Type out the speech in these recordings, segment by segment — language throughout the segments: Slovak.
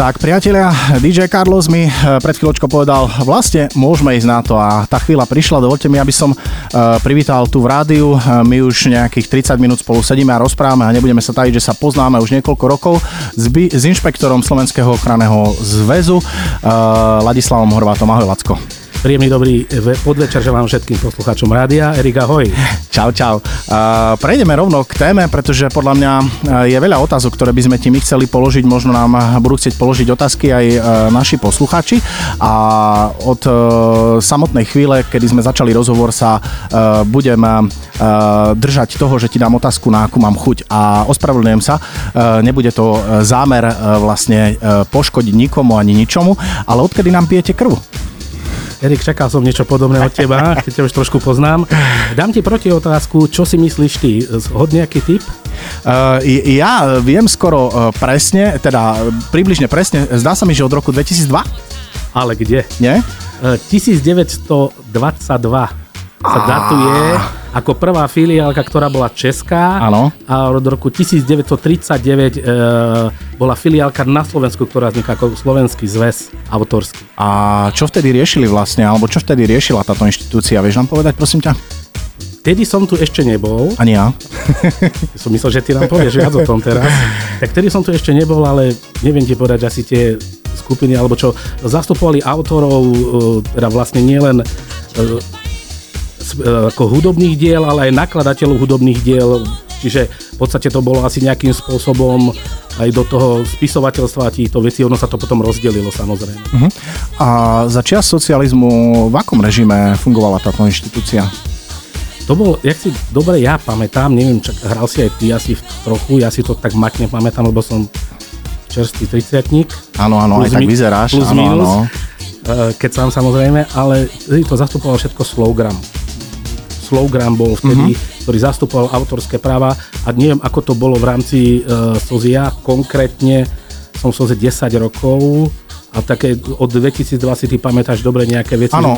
Tak priatelia, DJ Carlos mi eh, pred chvíľočkou povedal, vlastne môžeme ísť na to a tá chvíľa prišla, dovolte mi, aby som eh, privítal tu v rádiu, Eh, my už nejakých 30 minút spolu sedíme a rozprávame a nebudeme sa tajiť, že sa poznáme už niekoľko rokov s, by, s inšpektorom Slovenského ochranného zväzu Ladislavom Horvátom. Ahoj Lacko. Príjemný dobrý ve- podvečer želám všetkým poslucháčom rádia. Erik, ahoj. Čau, čau. Prejdeme rovno k téme, pretože podľa mňa je veľa otázok, ktoré by sme ti my chceli položiť. Možno nám budú chcieť položiť otázky aj naši poslucháči. A od uh, samotnej chvíle, kedy sme začali rozhovor, sa uh, budem držať toho, že ti dám otázku, na akú mám chuť. A ospravedlňujem sa, uh, nebude to zámer vlastne poškodiť nikomu ani ničomu, ale odkedy nám pijete krv? Erik, čakal som niečo podobné od teba, keď ťa už trošku poznám. Dám ti proti otázku, čo si myslíš ty? Hod nejaký typ? Uh, ja viem skoro uh, presne, teda približne presne, zdá sa mi, že od roku 2002, Ale kde? nie? E, 1922 sa datuje ako prvá filiálka, ktorá bola česká. Áno. A od roku 1939 e, bola filiálka na Slovensku, ktorá vznikla ako Slovenský zväz autorský. A čo vtedy riešili vlastne, alebo čo vtedy riešila táto inštitúcia? Vieš nám povedať, prosím ťa? Vtedy som tu ešte nebol. Ani ja. Som myslel, že ty nám povieš viac o tom teraz. Tak vtedy som tu ešte nebol, ale neviem ti povedať, asi tie skupiny, alebo čo zastupovali autorov, e, teda vlastne nielen e, ako hudobných diel, ale aj nakladateľov hudobných diel. Čiže v podstate to bolo asi nejakým spôsobom aj do toho spisovateľstva týchto vecí, ono sa to potom rozdelilo samozrejme. Uh-huh. A za čias socializmu v akom režime fungovala táto inštitúcia? To bol, jak si dobre ja pamätám, neviem, čak, hral si aj ty asi v trochu, ja si to tak matne pamätám, lebo som čerstvý 30 Áno, áno, aj tak vyzeráš. Plus áno, minus, áno. Eh, keď sám samozrejme, ale to zastupoval všetko Slowgram. Slowgram bol vtedy, mm-hmm. ktorý zastupoval autorské práva. A neviem, ako to bolo v rámci uh, Sozia, konkrétne som v Soze 10 rokov a také od 2002 si ty pamätáš dobre nejaké veci. Áno,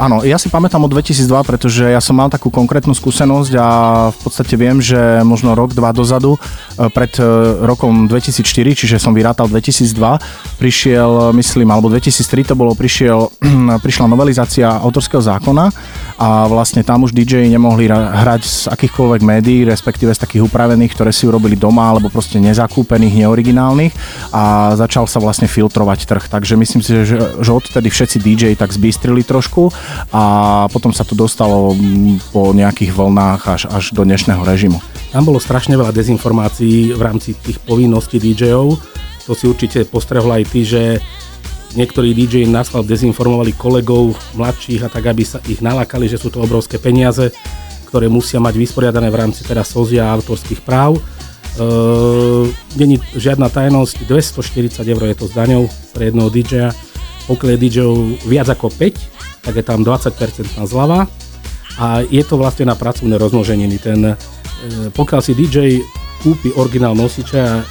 áno, ja si pamätám od 2002, pretože ja som mal takú konkrétnu skúsenosť a v podstate viem, že možno rok, dva dozadu, e, pred e, rokom 2004, čiže som vyrátal 2002, prišiel, myslím, alebo 2003 to bolo, prišiel, prišla novelizácia autorského zákona a vlastne tam už DJ nemohli ra- hrať z akýchkoľvek médií, respektíve z takých upravených, ktoré si urobili doma, alebo proste nezakúpených, neoriginálnych a začal sa vlastne filtrovať trh. Takže myslím si, že, že odtedy všetci DJ tak zbystrili trošku a potom sa to dostalo mm, po nejakých vlnách až, až do dnešného režimu. Tam bolo strašne veľa dezinformácií v rámci tých povinností DJov. To si určite postrehol aj ty, že niektorí DJ na schvál dezinformovali kolegov mladších a tak, aby sa ich nalákali, že sú to obrovské peniaze, ktoré musia mať vysporiadané v rámci teda sozia autorských práv. Uh, Není žiadna tajnosť, 240 eur je to s daňou pre jedného DJ-a. Pokiaľ je DJ-ov viac ako 5, tak je tam 20% zľava a je to vlastne na pracovné rozmnoženiny. Ten, e, pokiaľ si DJ kúpi originál nosiča, e,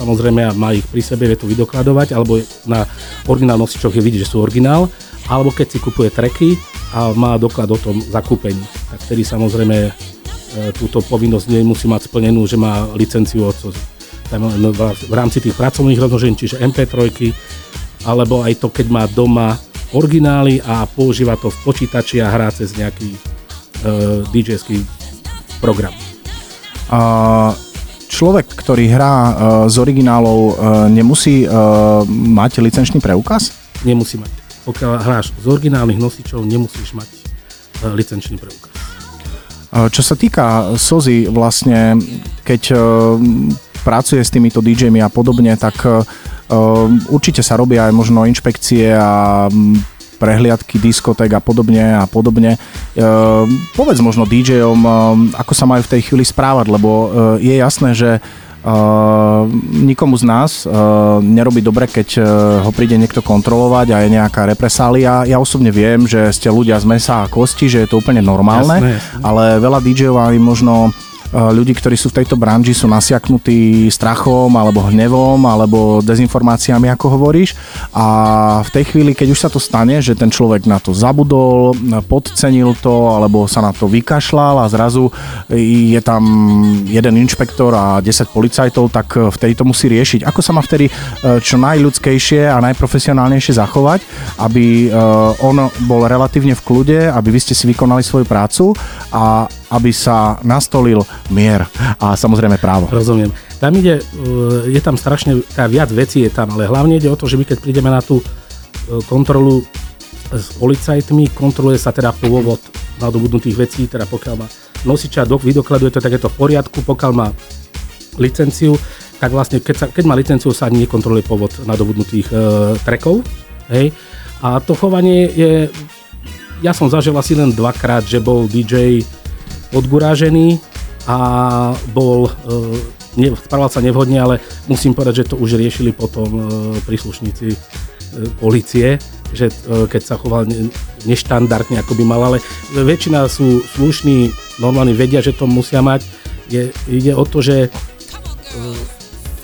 samozrejme a má ich pri sebe, vie to vydokladovať, alebo na originál nosičoch je vidieť, že sú originál, alebo keď si kupuje treky a má doklad o tom zakúpení, tak vtedy samozrejme túto povinnosť nemusí mať splnenú, že má licenciu od v rámci tých pracovných rozmnožení, čiže MP3, alebo aj to, keď má doma originály a používa to v počítači a hrá cez nejaký uh, DJ-ský program. A človek, ktorý hrá e, z originálov, e, nemusí e, mať licenčný preukaz? Nemusí mať. Pokiaľ hráš z originálnych nosičov, nemusíš mať uh, licenčný preukaz. E, Čo sa týka Sozy, vlastne, keď e, pracuje s týmito DJmi a podobne, tak e, určite sa robia aj možno inšpekcie a mm, prehliadky diskoték a podobne a podobne. E, povedz možno DJom, ako sa majú v tej chvíli správať, lebo je jasné, že Uh, nikomu z nás uh, nerobí dobre, keď uh, ho príde niekto kontrolovať a je nejaká represália. Ja osobne viem, že ste ľudia z mesa a kosti, že je to úplne normálne, Jasné, jasné. ale veľa DJov aj možno ľudí, ktorí sú v tejto branži, sú nasiaknutí strachom alebo hnevom alebo dezinformáciami, ako hovoríš. A v tej chvíli, keď už sa to stane, že ten človek na to zabudol, podcenil to alebo sa na to vykašľal a zrazu je tam jeden inšpektor a 10 policajtov, tak vtedy to musí riešiť. Ako sa má vtedy čo najľudskejšie a najprofesionálnejšie zachovať, aby on bol relatívne v kľude, aby vy ste si vykonali svoju prácu a aby sa nastolil mier a samozrejme právo. Rozumiem. Tam ide, e, je tam strašne, tá viac vecí je tam, ale hlavne ide o to, že my keď prídeme na tú e, kontrolu s policajtmi, kontroluje sa teda pôvod nadobudnutých vecí, teda pokiaľ má nosiča, vydokladuje to, tak je to v poriadku, pokiaľ má licenciu, tak vlastne keď, sa, keď má licenciu, sa ani nekontroluje pôvod nadobudnutých e, trekov. Hej. A to chovanie je ja som zažil asi len dvakrát, že bol DJ odgurážený a bol, e, ne, správal sa nevhodne, ale musím povedať, že to už riešili potom e, príslušníci e, policie, že keď sa choval ne, neštandardne, ako by mal, ale väčšina sú slušní, normálni vedia, že to musia mať. Je, ide o to, že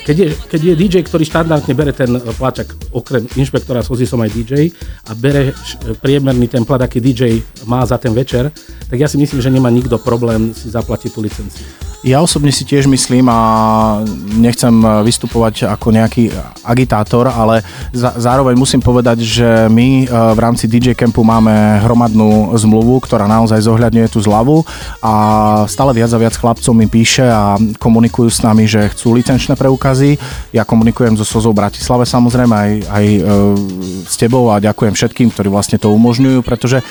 keď je, keď je DJ, ktorý štandardne bere ten pláčak, okrem inšpektora SOZI som aj DJ a bere priemerný ten plat, aký DJ má za ten večer, tak ja si myslím, že nemá nikto problém si zaplatiť tú licenciu. Ja osobne si tiež myslím a nechcem vystupovať ako nejaký agitátor, ale zároveň musím povedať, že my e, v rámci DJ Campu máme hromadnú zmluvu, ktorá naozaj zohľadňuje tú zľavu a stále viac a viac chlapcov mi píše a komunikujú s nami, že chcú licenčné preukazy. Ja komunikujem so Sozou Bratislave samozrejme aj, aj e, s tebou a ďakujem všetkým, ktorí vlastne to umožňujú, pretože e,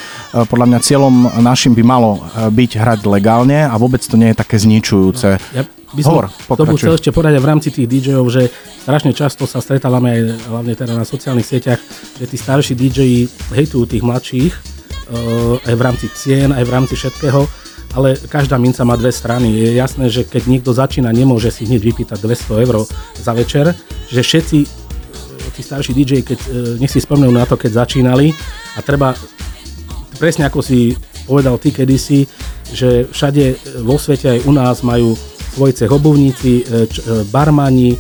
podľa mňa cieľom našim by malo byť hrať legálne a vôbec to nie je také zničujúce inšpirujúce. No, ja by som Hovor, to chcel ešte povedať v rámci tých DJov, že strašne často sa stretávame aj hlavne teda na sociálnych sieťach, že tí starší DJ hejtujú tých mladších uh, aj v rámci cien, aj v rámci všetkého, ale každá minca má dve strany. Je jasné, že keď niekto začína, nemôže si hneď vypýtať 200 eur za večer, že všetci uh, tí starší DJ, keď, uh, nech si spomnú na to, keď začínali a treba presne ako si povedal ty kedysi, že všade vo svete aj u nás majú svojce obuvníci, e, e, barmani, e,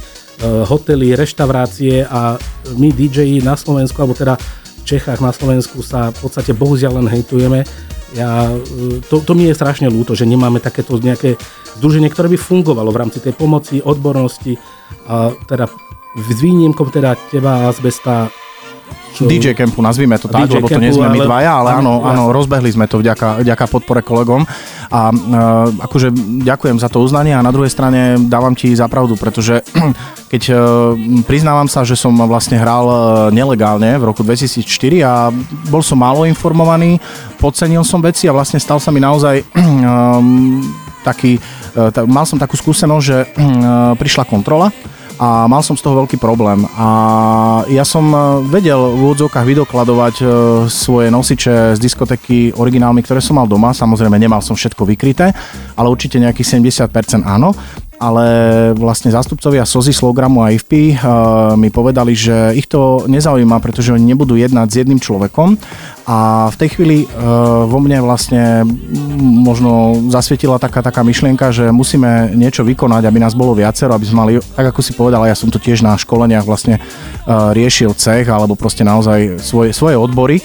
hotely, reštaurácie a my DJ na Slovensku, alebo teda v Čechách na Slovensku sa v podstate bohužiaľ len hejtujeme. Ja, to, to mi je strašne ľúto, že nemáme takéto nejaké združenie, ktoré by fungovalo v rámci tej pomoci, odbornosti a teda s výnimkom teda teba, Azbesta, DJ Campu, nazvime to tak, DJ lebo to nie sme my dvaja, ale áno, áno, rozbehli sme to vďaka, vďaka podpore kolegom. A uh, akože ďakujem za to uznanie a na druhej strane dávam ti za pravdu, pretože keď uh, priznávam sa, že som vlastne hral uh, nelegálne v roku 2004 a bol som málo informovaný, podcenil som veci a vlastne stal sa mi naozaj um, taký, uh, t- mal som takú skúsenosť, že uh, prišla kontrola a mal som z toho veľký problém. A ja som e, vedel v úvodzovkách vydokladovať e, svoje nosiče z diskotéky originálmi, ktoré som mal doma. Samozrejme, nemal som všetko vykryté, ale určite nejakých 70% áno ale vlastne zástupcovia SOZY, Slogramu a IFP uh, mi povedali, že ich to nezaujíma, pretože oni nebudú jednať s jedným človekom a v tej chvíli uh, vo mne vlastne možno zasvietila taká, taká myšlienka, že musíme niečo vykonať, aby nás bolo viacero, aby sme mali, tak ako si povedal, ja som to tiež na školeniach vlastne uh, riešil cech alebo proste naozaj svoje, svoje odbory,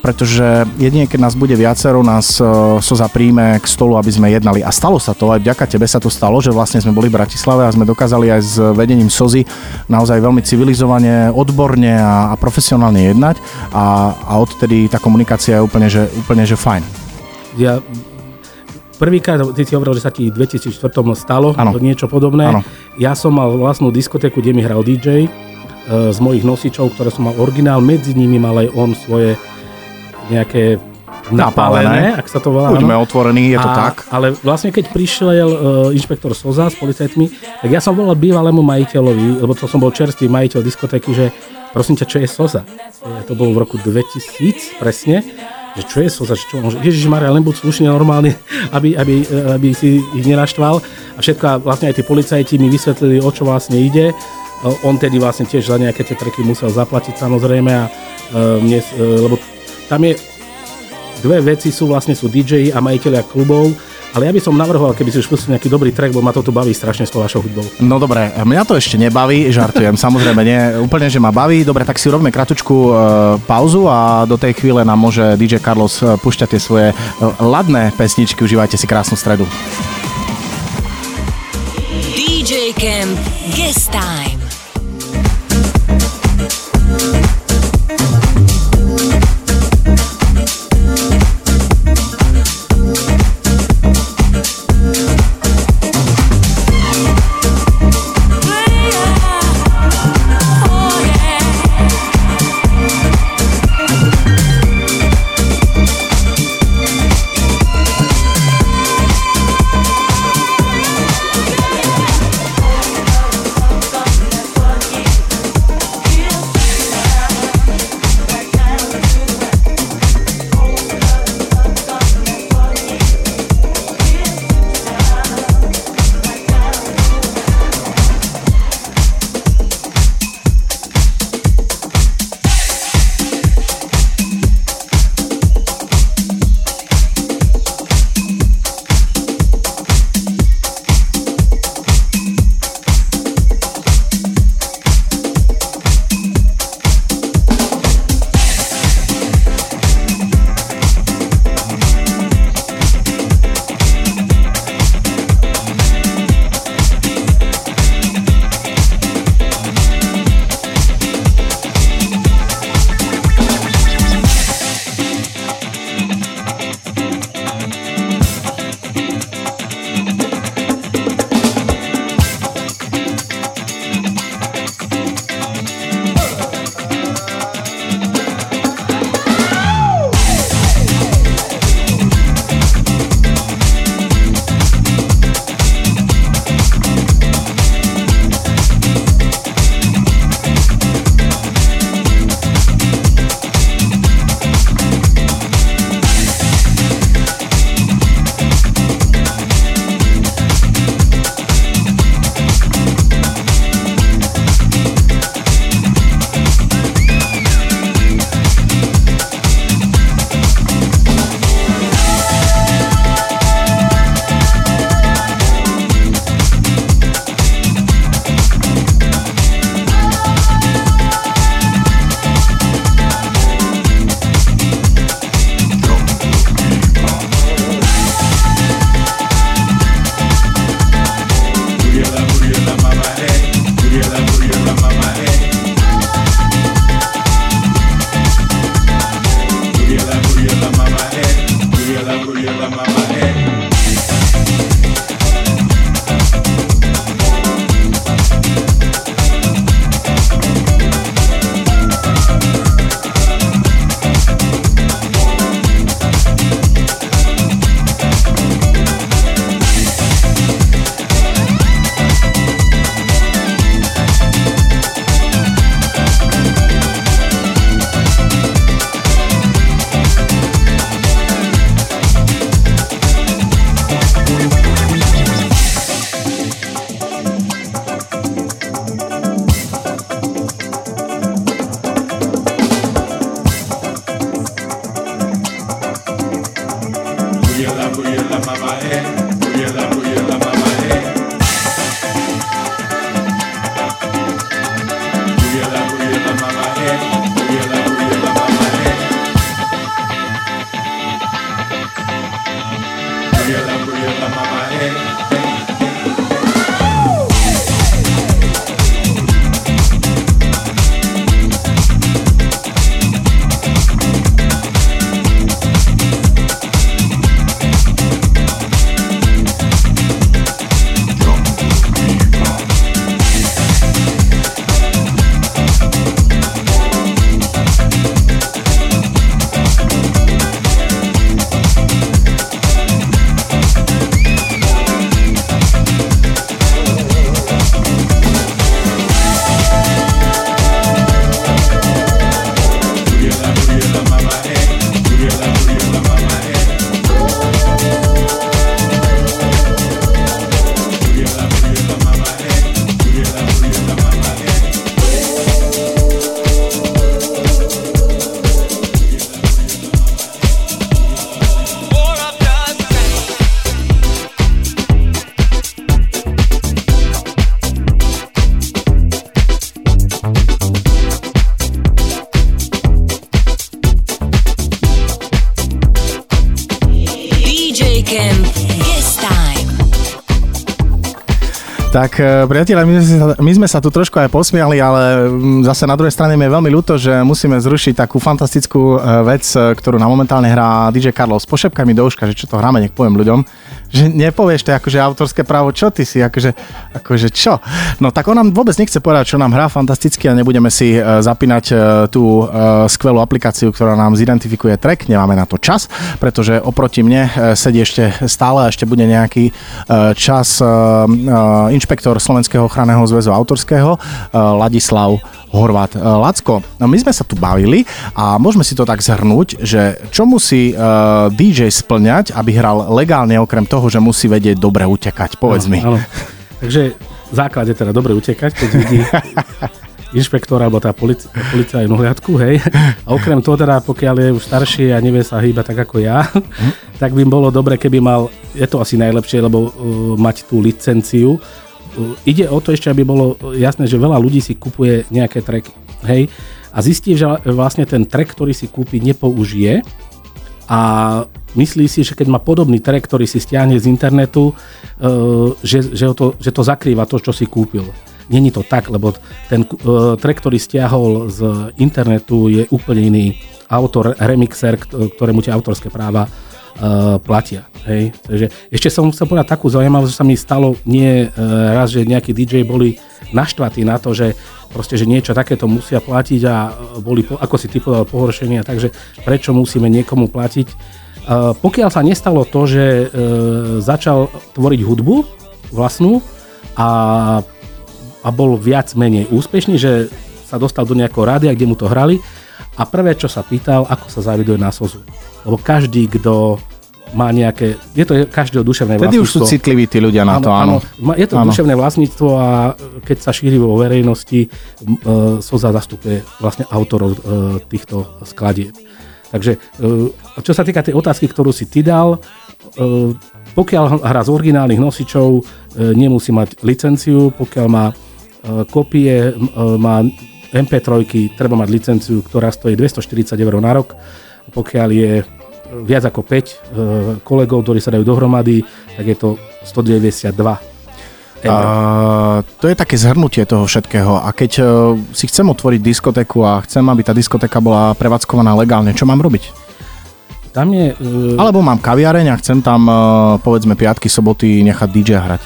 pretože jedine keď nás bude viacero, nás SOZA príjme k stolu, aby sme jednali. A stalo sa to, aj vďaka tebe sa to stalo, že vlastne sme boli v Bratislave a sme dokázali aj s vedením SOZY naozaj veľmi civilizovane, odborne a, a profesionálne jednať a, a odtedy tá komunikácia je úplne, že, úplne, že fajn. Ja Prvýkrát, ty si hovoril, že sa ti v 2004 stalo ano. niečo podobné. Ano. Ja som mal vlastnú diskotéku, kde mi hral DJ e, z mojich nosičov, ktoré som mal originál, medzi nimi mal aj on svoje nejaké napálené, ak sa to volá. Buďme otvorení, je to a, tak. Ale vlastne keď prišiel uh, inšpektor Soza s policajtmi, tak ja som volal bývalému majiteľovi, lebo to som bol čerstvý majiteľ diskotéky, že Prosím ťa, čo je Soza? To bolo v roku 2000 presne že čo je Soza, čo on, Ježiš Maria, len buď slušne normálny, aby, aby, aby si ich nenaštval. A všetko, vlastne aj tí policajti mi vysvetlili, o čo vlastne ide. On tedy vlastne tiež za nejaké tie treky musel zaplatiť samozrejme, a, mne, lebo tam je dve veci sú vlastne sú DJ a majiteľia klubov Ale ja by som navrhoval, keby si už pustil nejaký dobrý track, bo ma toto baví strašne s tou vašou hudbou. No dobre, mňa to ešte nebaví, žartujem, samozrejme nie, úplne, že ma baví. Dobre, tak si urobíme kratučku e, pauzu a do tej chvíle nám môže DJ Carlos e, pušťať tie svoje e, ladné pesničky. Užívajte si krásnu stredu. DJ Camp Guest Time. Tak e, priatelia, my, my sme sa tu trošku aj posmiali, ale mm, zase na druhej strane mi je veľmi ľúto, že musíme zrušiť takú fantastickú e, vec, e, ktorú na momentálne hrá DJ Carlos. Pošepkaj mi do uška, že čo to hráme, nech poviem ľuďom že nepovieš to akože autorské právo, čo ty si, akože, akože čo? No tak on nám vôbec nechce povedať, čo nám hrá fantasticky a nebudeme si uh, zapínať uh, tú uh, skvelú aplikáciu, ktorá nám zidentifikuje track, nemáme na to čas, pretože oproti mne sedí ešte stále a ešte bude nejaký čas inšpektor Slovenského ochranného zväzu autorského Ladislav Horvát. Lacko, no my sme sa tu bavili a môžeme si to tak zhrnúť, že čo musí DJ splňať, aby hral legálne okrem toho, toho, že musí vedieť dobre utekať. Povedz mi. Áno. Takže v základe teda dobre utekať, keď vidí inšpektor alebo tá policia, policajnú hliadku, hej. A okrem toho teda, pokiaľ je už starší a nevie sa hýbať tak ako ja, hm? tak by bolo dobre, keby mal, je to asi najlepšie, lebo uh, mať tú licenciu. Uh, ide o to ešte, aby bolo jasné, že veľa ľudí si kupuje nejaké tracky, hej. A zistí, že vlastne ten track, ktorý si kúpi, nepoužije a myslí si, že keď má podobný track, ktorý si stiahne z internetu, uh, že, že, to, že to zakrýva to, čo si kúpil. Není to tak, lebo ten uh, track, ktorý stiahol z internetu, je úplne iný autor, remixer, ktorému tie autorské práva uh, platia. Hej? Takže ešte som chcel povedať takú zaujímavosť, že sa mi stalo nie raz, že nejakí DJ boli naštvatí na to, že proste, že niečo takéto musia platiť a boli, ako si ty povedal, pohoršenia, takže prečo musíme niekomu platiť. Uh, pokiaľ sa nestalo to, že uh, začal tvoriť hudbu vlastnú a, a bol viac menej úspešný, že sa dostal do nejakého rádia, kde mu to hrali a prvé, čo sa pýtal, ako sa zaviduje na sozu. Lebo každý, kto má nejaké, je to každého duševné Tedy vlastníctvo. už sú citliví tí ľudia na áno, to, áno. áno. Je to áno. duševné vlastníctvo a keď sa šíri vo verejnosti, uh, SOZA zastupuje vlastne autorov uh, týchto skladieb. Takže uh, čo sa týka tej otázky, ktorú si ty dal, uh, pokiaľ hrá z originálnych nosičov, uh, nemusí mať licenciu, pokiaľ má uh, kopie, uh, má MP3, treba mať licenciu, ktorá stojí 240 eur na rok. Pokiaľ je viac ako 5 e, kolegov, ktorí sa dajú dohromady, tak je to 192 Uh, to je také zhrnutie toho všetkého. A keď uh, si chcem otvoriť diskotéku a chcem, aby tá diskotéka bola prevádzkovaná legálne, čo mám robiť? Tam je... Uh... Alebo mám kaviareň a chcem tam, uh, povedzme, piatky, soboty nechať DJ hrať.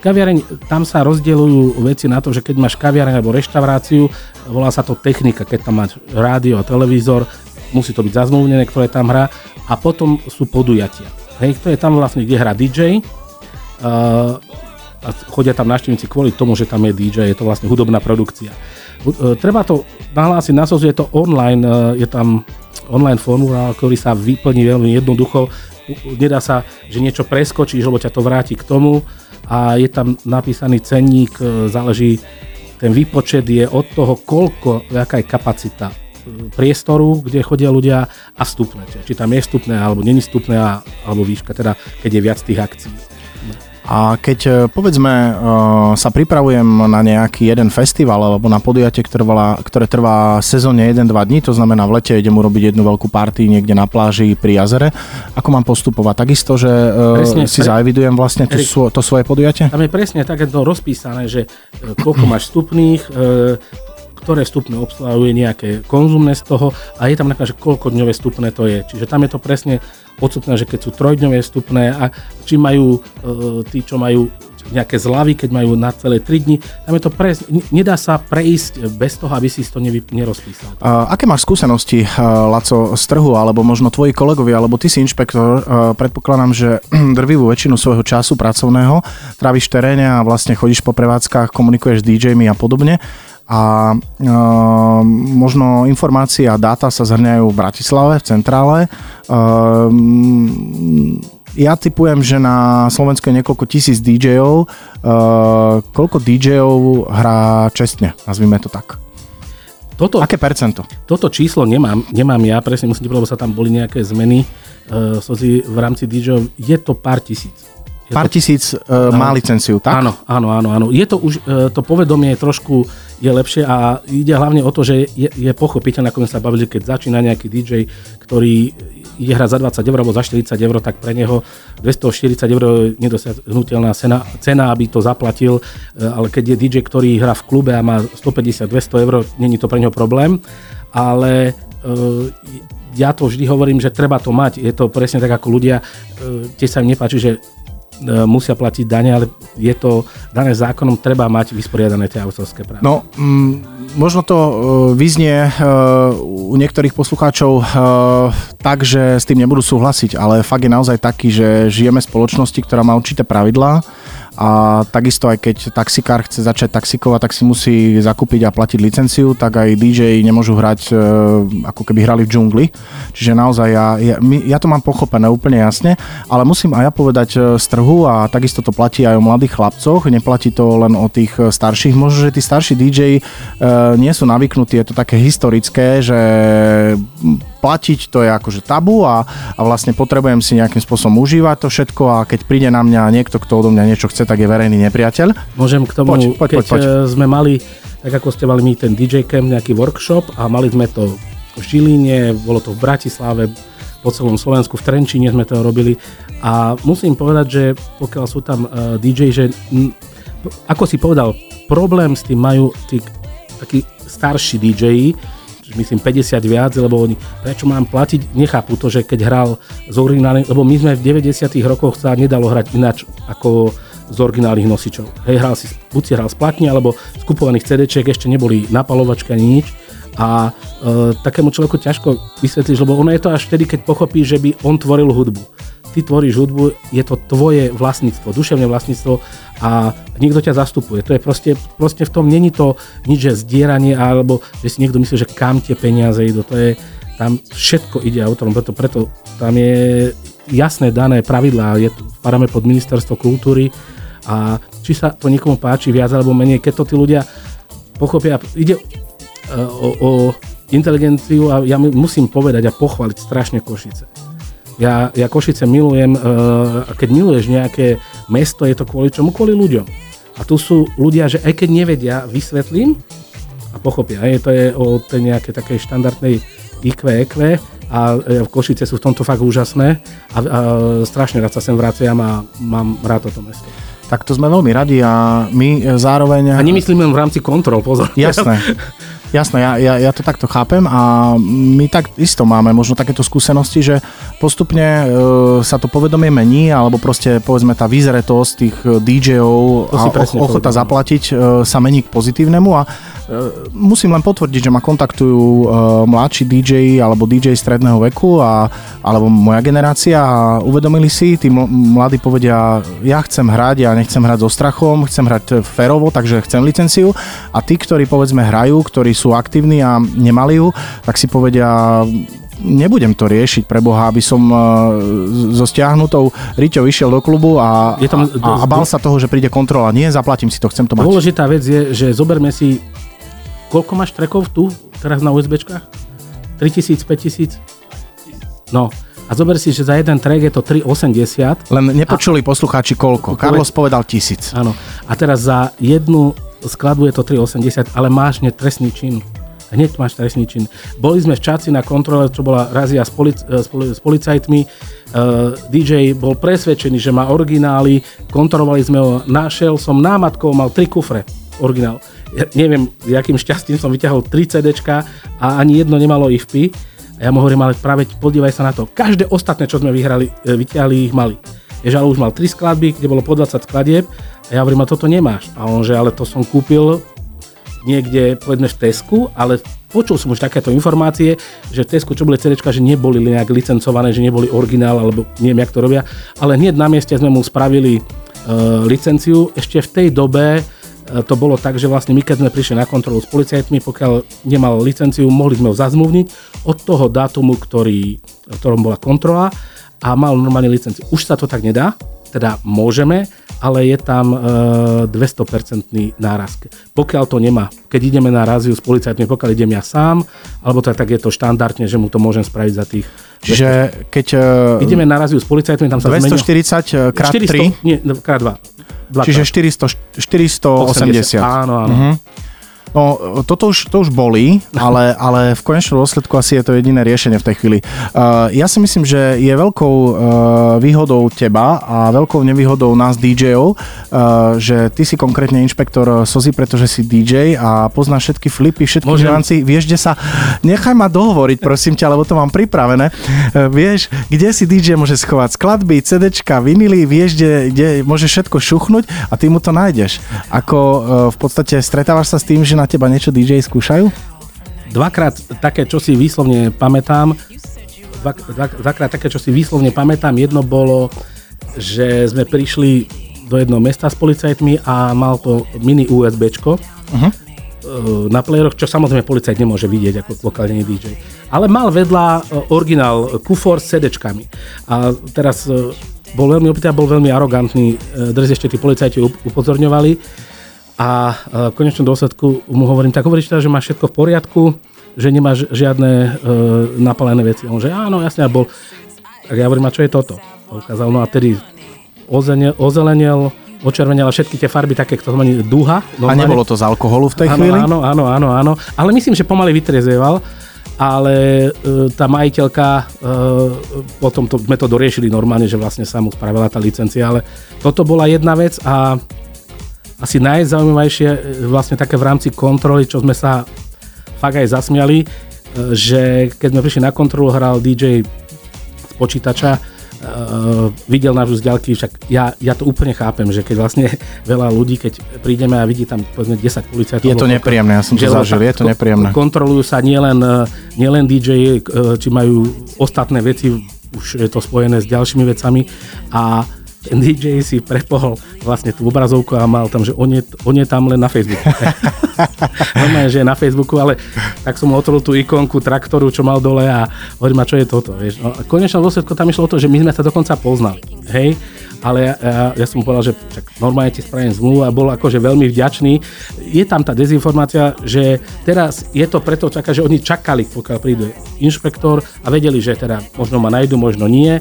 Kaviareň, tam sa rozdeľujú veci na to, že keď máš kaviareň alebo reštauráciu, volá sa to technika, keď tam máš rádio a televízor, musí to byť zazmluvnené, ktoré tam hrá a potom sú podujatia. Hej, to je tam vlastne, kde hrá DJ uh, a chodia tam návštevníci kvôli tomu, že tam je DJ, je to vlastne hudobná produkcia. Uh, treba to nahlásiť na je to online, uh, je tam online formulár, ktorý sa vyplní veľmi jednoducho. Nedá sa, že niečo preskočíš, lebo ťa to vráti k tomu a je tam napísaný cenník, uh, záleží, ten výpočet je od toho, koľko, aká je kapacita priestoru, kde chodia ľudia a vstupné. Či tam je vstupné alebo není vstupné alebo výška, teda keď je viac tých akcií. A keď e, povedzme e, sa pripravujem na nejaký jeden festival alebo na podujatie, ktoré, volá, ktoré trvá sezónne 1-2 dní, to znamená v lete idem urobiť jednu veľkú party niekde na pláži pri jazere, ako mám postupovať? Takisto, že e, presne, si pre... zaevidujem vlastne to, to svoje podujatie? Tam je presne tak je to rozpísané, že koľko máš vstupných, ktoré stupne obsahuje nejaké konzumné z toho a je tam napríklad, že koľko dňové stupné to je. Čiže tam je to presne odstupné, že keď sú trojdňové stupné a či majú e, tí, čo majú nejaké zľavy, keď majú na celé 3 dni. Tam je to presne, nedá sa prejsť bez toho, aby si to nevy, nerozpísal. Uh, aké máš skúsenosti, uh, Laco, z trhu, alebo možno tvoji kolegovia, alebo ty si inšpektor, uh, predpokladám, že drvivú väčšinu svojho času pracovného tráviš v teréne a vlastne chodíš po prevádzkach, komunikuješ s DJmi a podobne a e, možno informácie a dáta sa zhrňajú v Bratislave, v centrále. E, ja typujem, že na Slovensku je niekoľko tisíc DJ-ov. E, koľko DJ-ov hrá čestne, nazvime to tak? Toto, Aké percento? Toto číslo nemám, nemám ja, presne musím lebo sa tam boli nejaké zmeny uh, v rámci DJ-ov. Je to pár tisíc. Pár to, tisíc uh, má licenciu, tak? Áno, áno, áno, áno. Je to už, uh, to povedomie trošku je lepšie a ide hlavne o to, že je, je pochopiteľné, ako sme sa bavili, keď začína nejaký DJ, ktorý ide hrať za 20 eur alebo za 40 eur, tak pre neho 240 eur je nedosiahnutelná cena, cena, aby to zaplatil, e, ale keď je DJ, ktorý hrá v klube a má 150-200 eur, není to pre neho problém, ale e, ja to vždy hovorím, že treba to mať. Je to presne tak, ako ľudia, tiež sa im nepáči, že E, musia platiť dane, ale je to dané zákonom, treba mať vysporiadané tie autorské práva. No, mm, možno to uh, vyznie uh, u niektorých poslucháčov tak, že s tým nebudú súhlasiť, ale fakt je naozaj taký, že žijeme v spoločnosti, ktorá má určité pravidlá a takisto aj keď taxikár chce začať taxikovať, tak si musí zakúpiť a platiť licenciu, tak aj DJ nemôžu hrať e, ako keby hrali v džungli. Čiže naozaj ja, ja, ja to mám pochopené úplne jasne, ale musím aj ja povedať e, z trhu a takisto to platí aj o mladých chlapcoch, neplatí to len o tých e, starších. Možno, že tí starší DJ nie sú navyknutí, je to také historické, že platiť, to je akože tabu a, a vlastne potrebujem si nejakým spôsobom užívať to všetko a keď príde na mňa niekto, kto odo mňa niečo chce, tak je verejný nepriateľ. Môžem k tomu, poď, poď, keď poď, poď. Eh, sme mali, tak ako ste mali my ten DJ Camp, nejaký workshop a mali sme to v Žiline, bolo to v Bratislave, po celom Slovensku, v Trenčíne sme to robili a musím povedať, že pokiaľ sú tam uh, eh, DJ, že m, ako si povedal, problém s tým majú tí takí starší DJ, myslím 50 viac, lebo oni, prečo mám platiť, nechápu to, že keď hral z originálnych, lebo my sme v 90 rokoch sa nedalo hrať ináč ako z originálnych nosičov. Hej, hral si, buď si hral z platní, alebo z kupovaných cd ešte neboli napalovačky ani nič. A e, takému človeku ťažko vysvetlíš, lebo ono je to až vtedy, keď pochopí, že by on tvoril hudbu ty tvoríš hudbu, je to tvoje vlastníctvo, duševné vlastníctvo a niekto ťa zastupuje. To je proste, proste v tom není to nič, že zdieranie alebo že si niekto myslí, že kam tie peniaze idú. To je, tam všetko ide autorom, preto, preto tam je jasné dané pravidlá, je, padáme pod ministerstvo kultúry a či sa to niekomu páči viac alebo menej, keď to tí ľudia pochopia, ide uh, o, o inteligenciu a ja musím povedať a pochváliť strašne Košice ja, ja Košice milujem, uh, keď miluješ nejaké mesto, je to kvôli čomu? Kvôli ľuďom. A tu sú ľudia, že aj keď nevedia, vysvetlím a pochopia. Aj to je o tej nejakej takej štandardnej IQ, EQ a e, Košice sú v tomto fakt úžasné a, a strašne rád sa sem vraciam a mám rád toto mesto. Tak to sme veľmi radi a my zároveň... A nemyslím len v rámci kontrol, pozor. Jasné. Jasné, ja, ja, ja to takto chápem a my tak isto máme možno takéto skúsenosti, že postupne e, sa to povedomie mení, alebo proste povedzme tá výzretosť tých e, DJ-ov a ochota povedal. zaplatiť e, sa mení k pozitívnemu a musím len potvrdiť, že ma kontaktujú e, mladší DJ alebo DJ stredného veku a, alebo moja generácia a uvedomili si, tí mladí povedia, ja chcem hrať, ja nechcem hrať so strachom, chcem hrať férovo, takže chcem licenciu a tí, ktorí povedzme hrajú, ktorí sú aktívni a nemali ju, tak si povedia, nebudem to riešiť pre Boha, aby som so stiahnutou Riťou išiel do klubu a, je tam, a, a bál sa toho, že príde kontrola. Nie, zaplatím si to, chcem to mať. Dôležitá vec je, že zoberme si, koľko máš trekov tu, teraz na USBčkách? 3000, 5000? No, a zober si, že za jeden track je to 3,80. Len nepočuli a... poslucháči koľko. Carlos povedal tisíc. Áno. A teraz za jednu skladbu je to 3,80, ale máš hneď trestný čin. Hneď máš trestný čin. Boli sme v Čaci na kontrole, čo bola razia s, polic- e, s policajtmi. Uh, e, DJ bol presvedčený, že má originály, kontrolovali sme ho, našiel som námatkou, mal tri kufre, originál. Ja neviem, jakým šťastím som vyťahol 3 CDčka a ani jedno nemalo IFP. A ja mu hovorím, ale práve podívaj sa na to. Každé ostatné, čo sme vyhrali, e, vyťahli, ich mali. Ale už mal 3 skladby, kde bolo po 20 skladieb a ja hovorím, a toto nemáš. A on, že ale to som kúpil niekde, povedzme v Tesku, ale počul som už takéto informácie, že v Tesku, čo boli CD, že neboli nejak licencované, že neboli originál, alebo neviem, jak to robia, ale hneď na mieste sme mu spravili uh, licenciu. Ešte v tej dobe to bolo tak, že vlastne my keď sme prišli na kontrolu s policajtmi, pokiaľ nemal licenciu, mohli sme ho zazmluvniť od toho dátumu, ktorý, ktorom bola kontrola a mal normálne licenciu. Už sa to tak nedá, teda môžeme, ale je tam e, 200% náraz. Pokiaľ to nemá, keď ideme na raziu s policajtmi, pokiaľ idem ja sám, alebo tak, tak je to štandardne, že mu to môžem spraviť za tých Čiže keď... E, ideme na raziu s policajtmi, tam sa 240 krát 400, 3? Nie, krát 2. Čiže 400, 480. Áno, áno. Uh-huh. No, toto už, to už bolí, ale, ale v konečnom dôsledku asi je to jediné riešenie v tej chvíli. Uh, ja si myslím, že je veľkou uh, výhodou teba a veľkou nevýhodou nás DJov, uh, že ty si konkrétne inšpektor Sozy, pretože si DJ a poznáš všetky flipy, všetky nuancy, vieš, kde sa... Nechaj ma dohovoriť, prosím ťa, lebo to mám pripravené. Uh, vieš, kde si DJ môže schovať skladby, CDčka, vinily, vieš, kde, kde môže všetko šuchnúť a ty mu to nájdeš. Ako uh, v podstate stretávaš sa s tým, že na teba niečo DJ skúšajú? Dvakrát také, čo si výslovne pamätám, dva, dva, dvakrát také, čo si výslovne pamätám, jedno bolo, že sme prišli do jednoho mesta s policajtmi a mal to mini USBčko uh-huh. na playeroch, čo samozrejme policajt nemôže vidieť ako lokálny DJ. Ale mal vedľa e, originál kufor s CDčkami. A teraz e, bol veľmi opýtavý, bol veľmi arogantný, drzí ešte tí policajti upozorňovali, a v konečnom dôsledku mu hovorím, tak hovoríš teda, že máš všetko v poriadku, že nemáš žiadne e, napalené veci. On že áno, jasne, a bol. Tak ja hovorím, a čo je toto? A ukázal, no a tedy ozenel, ozelenel, očervenel všetky tie farby také, to znamená duha. Normálne. A nebolo to z alkoholu v tej áno, chvíli? Áno, áno, áno, áno. Ale myslím, že pomaly vytrezieval ale e, tá majiteľka, e, potom to, sme to doriešili normálne, že vlastne sa mu spravila tá licencia, ale toto bola jedna vec a asi najzaujímavejšie e, vlastne také v rámci kontroly, čo sme sa fakt aj zasmiali, e, že keď sme prišli na kontrolu, hral DJ z počítača, uh, videl nás z ďalky, však ja, ja to úplne chápem, že keď vlastne veľa ľudí, keď prídeme a vidí tam povedzme 10 policajtov. Je to nepríjemné, ja som to zažil, je to nepríjemné. Kontrolujú sa nielen, nielen DJ, či majú ostatné veci, už je to spojené s ďalšími vecami a ten DJ si prepohol vlastne tú obrazovku a mal tam, že on je, on je tam len na Facebooku. Normálne, že je na Facebooku, ale tak som otvoril tú ikonku traktoru, čo mal dole a hovorím, a čo je toto, vieš. No, konečnom dôsledku tam išlo o to, že my sme sa dokonca poznali, hej, ale ja, ja, ja som povedal, že čak, normálne ti spravím zmluvu a bol akože veľmi vďačný. Je tam tá dezinformácia, že teraz je to preto čaká, že oni čakali, pokiaľ príde inšpektor a vedeli, že teda možno ma nájdu, možno nie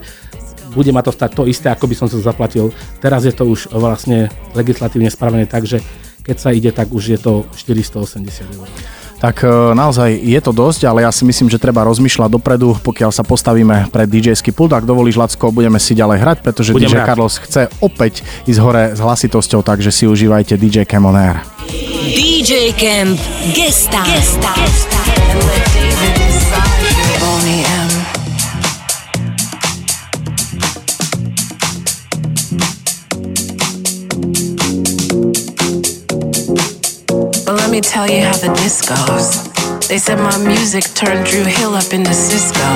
bude ma to stať to isté, ako by som to zaplatil. Teraz je to už vlastne legislatívne spravené tak, že keď sa ide, tak už je to 480 eur. Tak e, naozaj je to dosť, ale ja si myslím, že treba rozmýšľať dopredu, pokiaľ sa postavíme pred DJ-ský pult. Ak dovolíš, Lacko, budeme si ďalej hrať, pretože Budem DJ rád. Carlos chce opäť ísť hore s hlasitosťou, takže si užívajte DJ Cam on Air. DJ Camp Gesta. Gesta. Gesta. Me tell you how the disc goes. They said my music turned Drew Hill up into Cisco.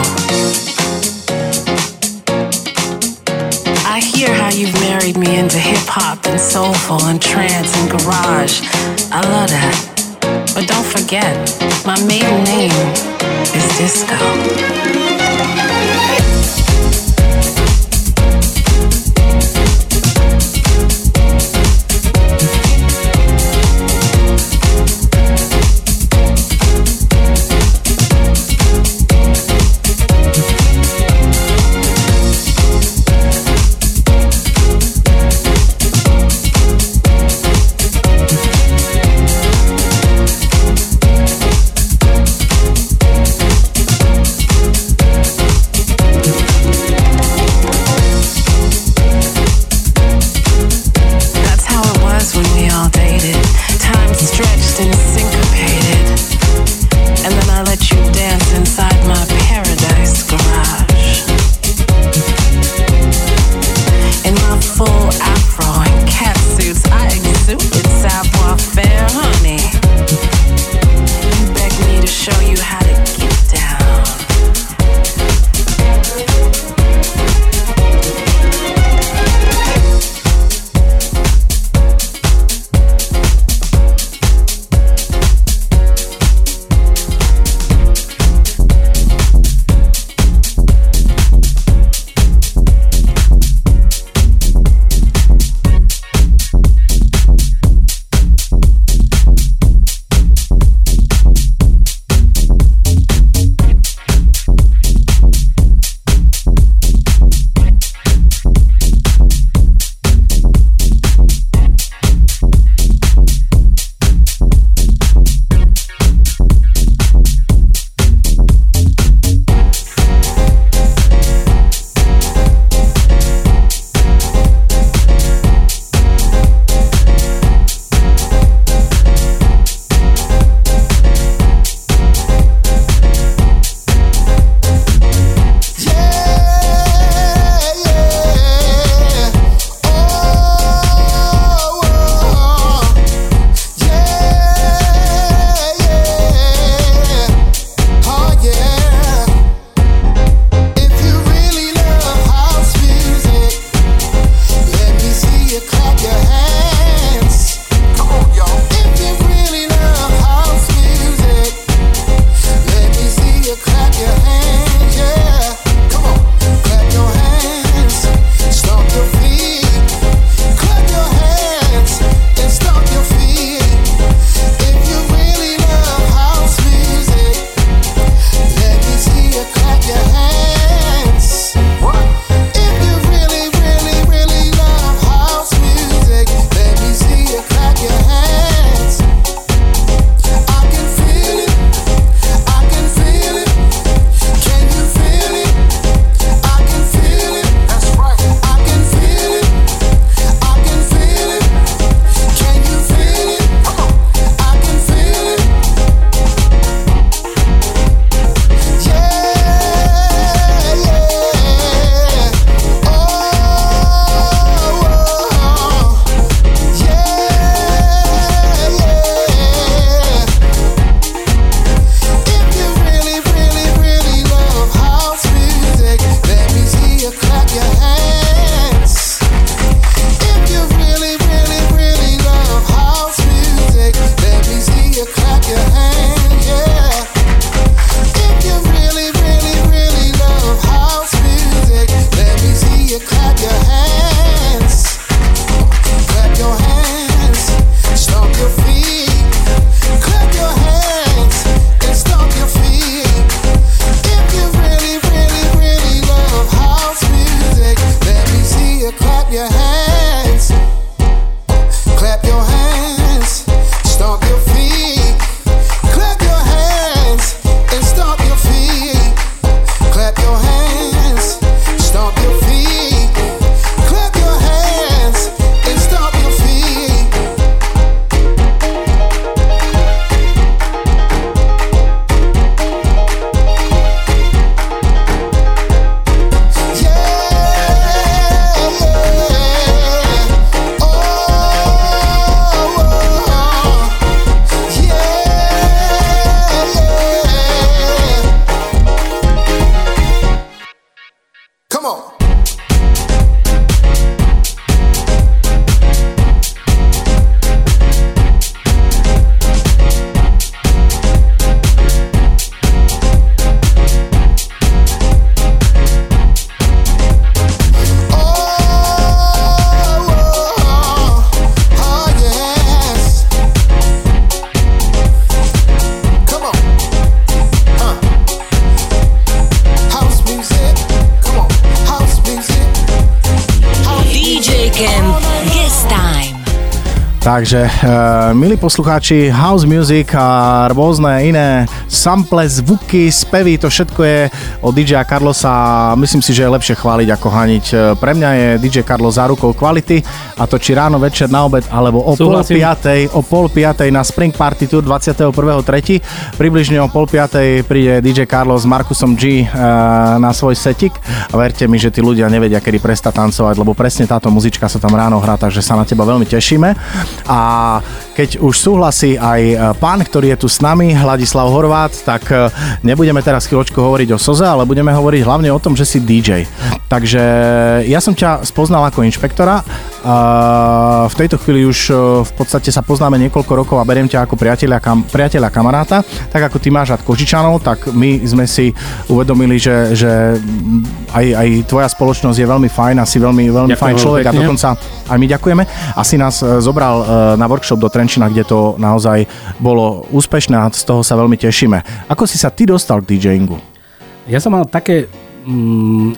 I hear how you've married me into hip hop and soulful and trance and garage. I love that. But don't forget, my maiden name is Disco. Takže, uh, milí poslucháči, house music a rôzne iné sample, zvuky, spevy, to všetko je od DJ Carlosa. Myslím si, že je lepšie chváliť ako haniť. Pre mňa je DJ Carlos zárukou kvality a to či ráno, večer, na obed, alebo o Súhlasím. pol piatej, o pol piatej na Spring Party Tour 21.3. Približne o pol piatej príde DJ Carlos s Markusom G uh, na svoj setik a verte mi, že tí ľudia nevedia, kedy prestať tancovať, lebo presne táto muzička sa tam ráno hrá, takže sa na teba veľmi tešíme. A keď už súhlasí aj e, pán, ktorý je tu s nami, Hladislav Horvát, tak e, nebudeme teraz chvíľočku hovoriť o Soze, ale budeme hovoriť hlavne o tom, že si DJ. Takže ja som ťa spoznal ako inšpektora. V tejto chvíli už e, v podstate sa poznáme niekoľko rokov a beriem ťa ako priateľa, kam, priateľa kamaráta. Tak ako ty máš rád Kožičanov, tak my sme si uvedomili, že, že aj, aj tvoja spoločnosť je veľmi fajn a si veľmi, veľmi fajn človek pekne. a dokonca aj my ďakujeme. Asi nás zobral na workshop do Trenčina, kde to naozaj bolo úspešné a z toho sa veľmi tešíme. Ako si sa ty dostal k DJingu? Ja som mal také mm,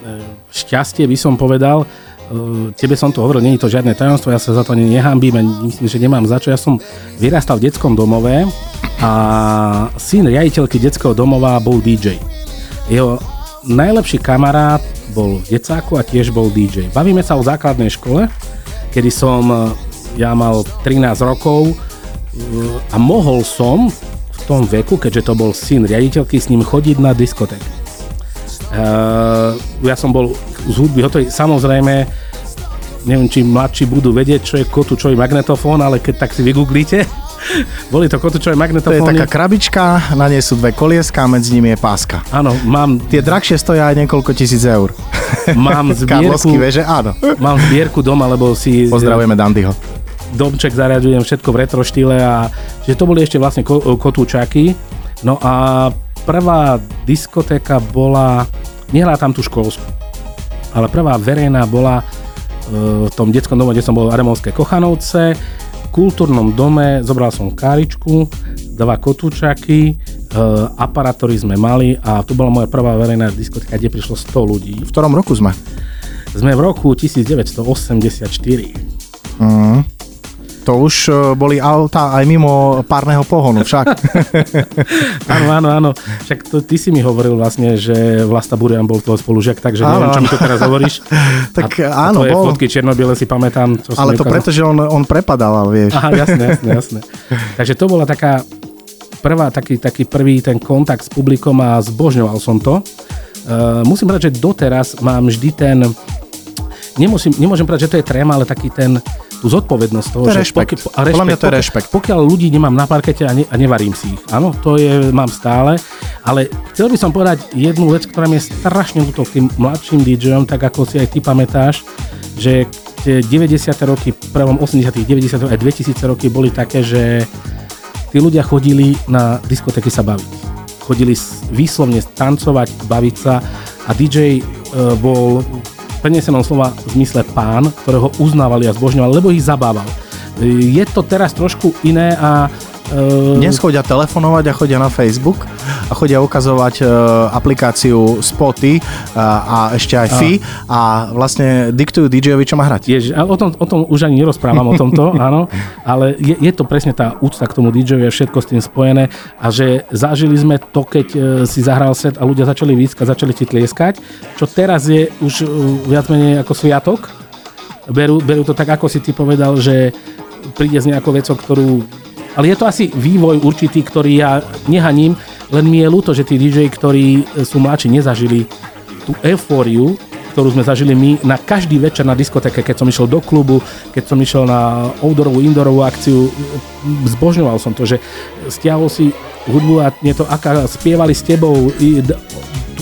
šťastie, by som povedal, e, tebe som to hovoril, nie to žiadne tajomstvo, ja sa za to nehambím myslím, že nemám za čo. Ja som vyrastal v detskom domove a syn riaditeľky detského domova bol DJ. Jeho najlepší kamarát bol v decáku a tiež bol DJ. Bavíme sa o základnej škole, kedy som ja mal 13 rokov a mohol som tom veku, keďže to bol syn riaditeľky, s ním chodiť na diskotek. Uh, ja som bol z hudby hotový. Samozrejme, neviem, či mladší budú vedieť, čo je kotúčový magnetofón, ale keď tak si vygooglíte, boli to kotúčové magnetofóny. To je taká krabička, na nej sú dve kolieska a medzi nimi je páska. Áno, mám... Tie drahšie stoja aj niekoľko tisíc eur. Mám zbierku... veže, áno. Mám zbierku doma, lebo si... Pozdravujeme Dandyho domček zariadujem všetko v retro štýle a že to boli ešte vlastne kotúčaky. No a prvá diskotéka bola, nehrá tam tú školskú, ale prvá verejná bola e, v tom detskom dome, kde som bol v Aremovské Kochanovce, v kultúrnom dome zobral som káričku, dva kotúčaky, e, aparatory sme mali a tu bola moja prvá verejná diskotéka, kde prišlo 100 ľudí. V ktorom roku sme? Sme v roku 1984. Mm. To už e, boli auta aj mimo párneho pohonu však. áno, áno, áno. Však to, ty si mi hovoril vlastne, že Vlasta Burian bol tvoj spolužiak, takže áno, neviem, čo mi to teraz hovoríš. tak a, áno, a bol. fotky černobiele si pamätám. Čo Ale to preto, že on, on prepadal, vieš. Aha, jasné, jasné, jasné. takže to bola taká prvá, taký, taký prvý ten kontakt s publikom a zbožňoval som to. Uh, musím povedať, že doteraz mám vždy ten nemusím, nemôžem povedať, že to je tréma, ale taký ten tú zodpovednosť toho, to že rešpekt. Poky, a rešpekt, mňa to je rešpekt. Pokiaľ ľudí nemám na parkete a, ne, a nevarím si ich. Áno, to je, mám stále. Ale chcel by som povedať jednu vec, ktorá mi je strašne ľúto k tým mladším DJom, tak ako si aj ty pamätáš, že tie 90. roky, prvom 80. 90. aj 2000 roky boli také, že tí ľudia chodili na diskotéky sa baviť. Chodili výslovne tancovať, baviť sa a DJ e, bol prenesenom slova v zmysle pán, ktorého uznávali a zbožňovali, lebo ich zabával. Je to teraz trošku iné a Uh, Dnes chodia telefonovať a chodia na Facebook a chodia ukazovať uh, aplikáciu Spoty uh, a ešte aj FI a vlastne diktujú DJ-ovi, čo má hrať. Jež, o, tom, o tom už ani nerozprávam o tomto, áno, ale je, je to presne tá úcta k tomu DJ-ovi a všetko s tým spojené a že zažili sme to, keď uh, si zahral set a ľudia začali výskať, začali ti tlieskať, čo teraz je už uh, viac menej ako sviatok. Berú, berú to tak, ako si ty povedal, že príde s nejakou vecou, ktorú ale je to asi vývoj určitý, ktorý ja nehaním, len mi je ľúto, že tí DJ, ktorí sú mladší, nezažili tú eufóriu, ktorú sme zažili my na každý večer na diskotéke, keď som išiel do klubu, keď som išiel na outdoorovú, indoorovú akciu, zbožňoval som to, že stiahol si hudbu a nie to, aká spievali s tebou,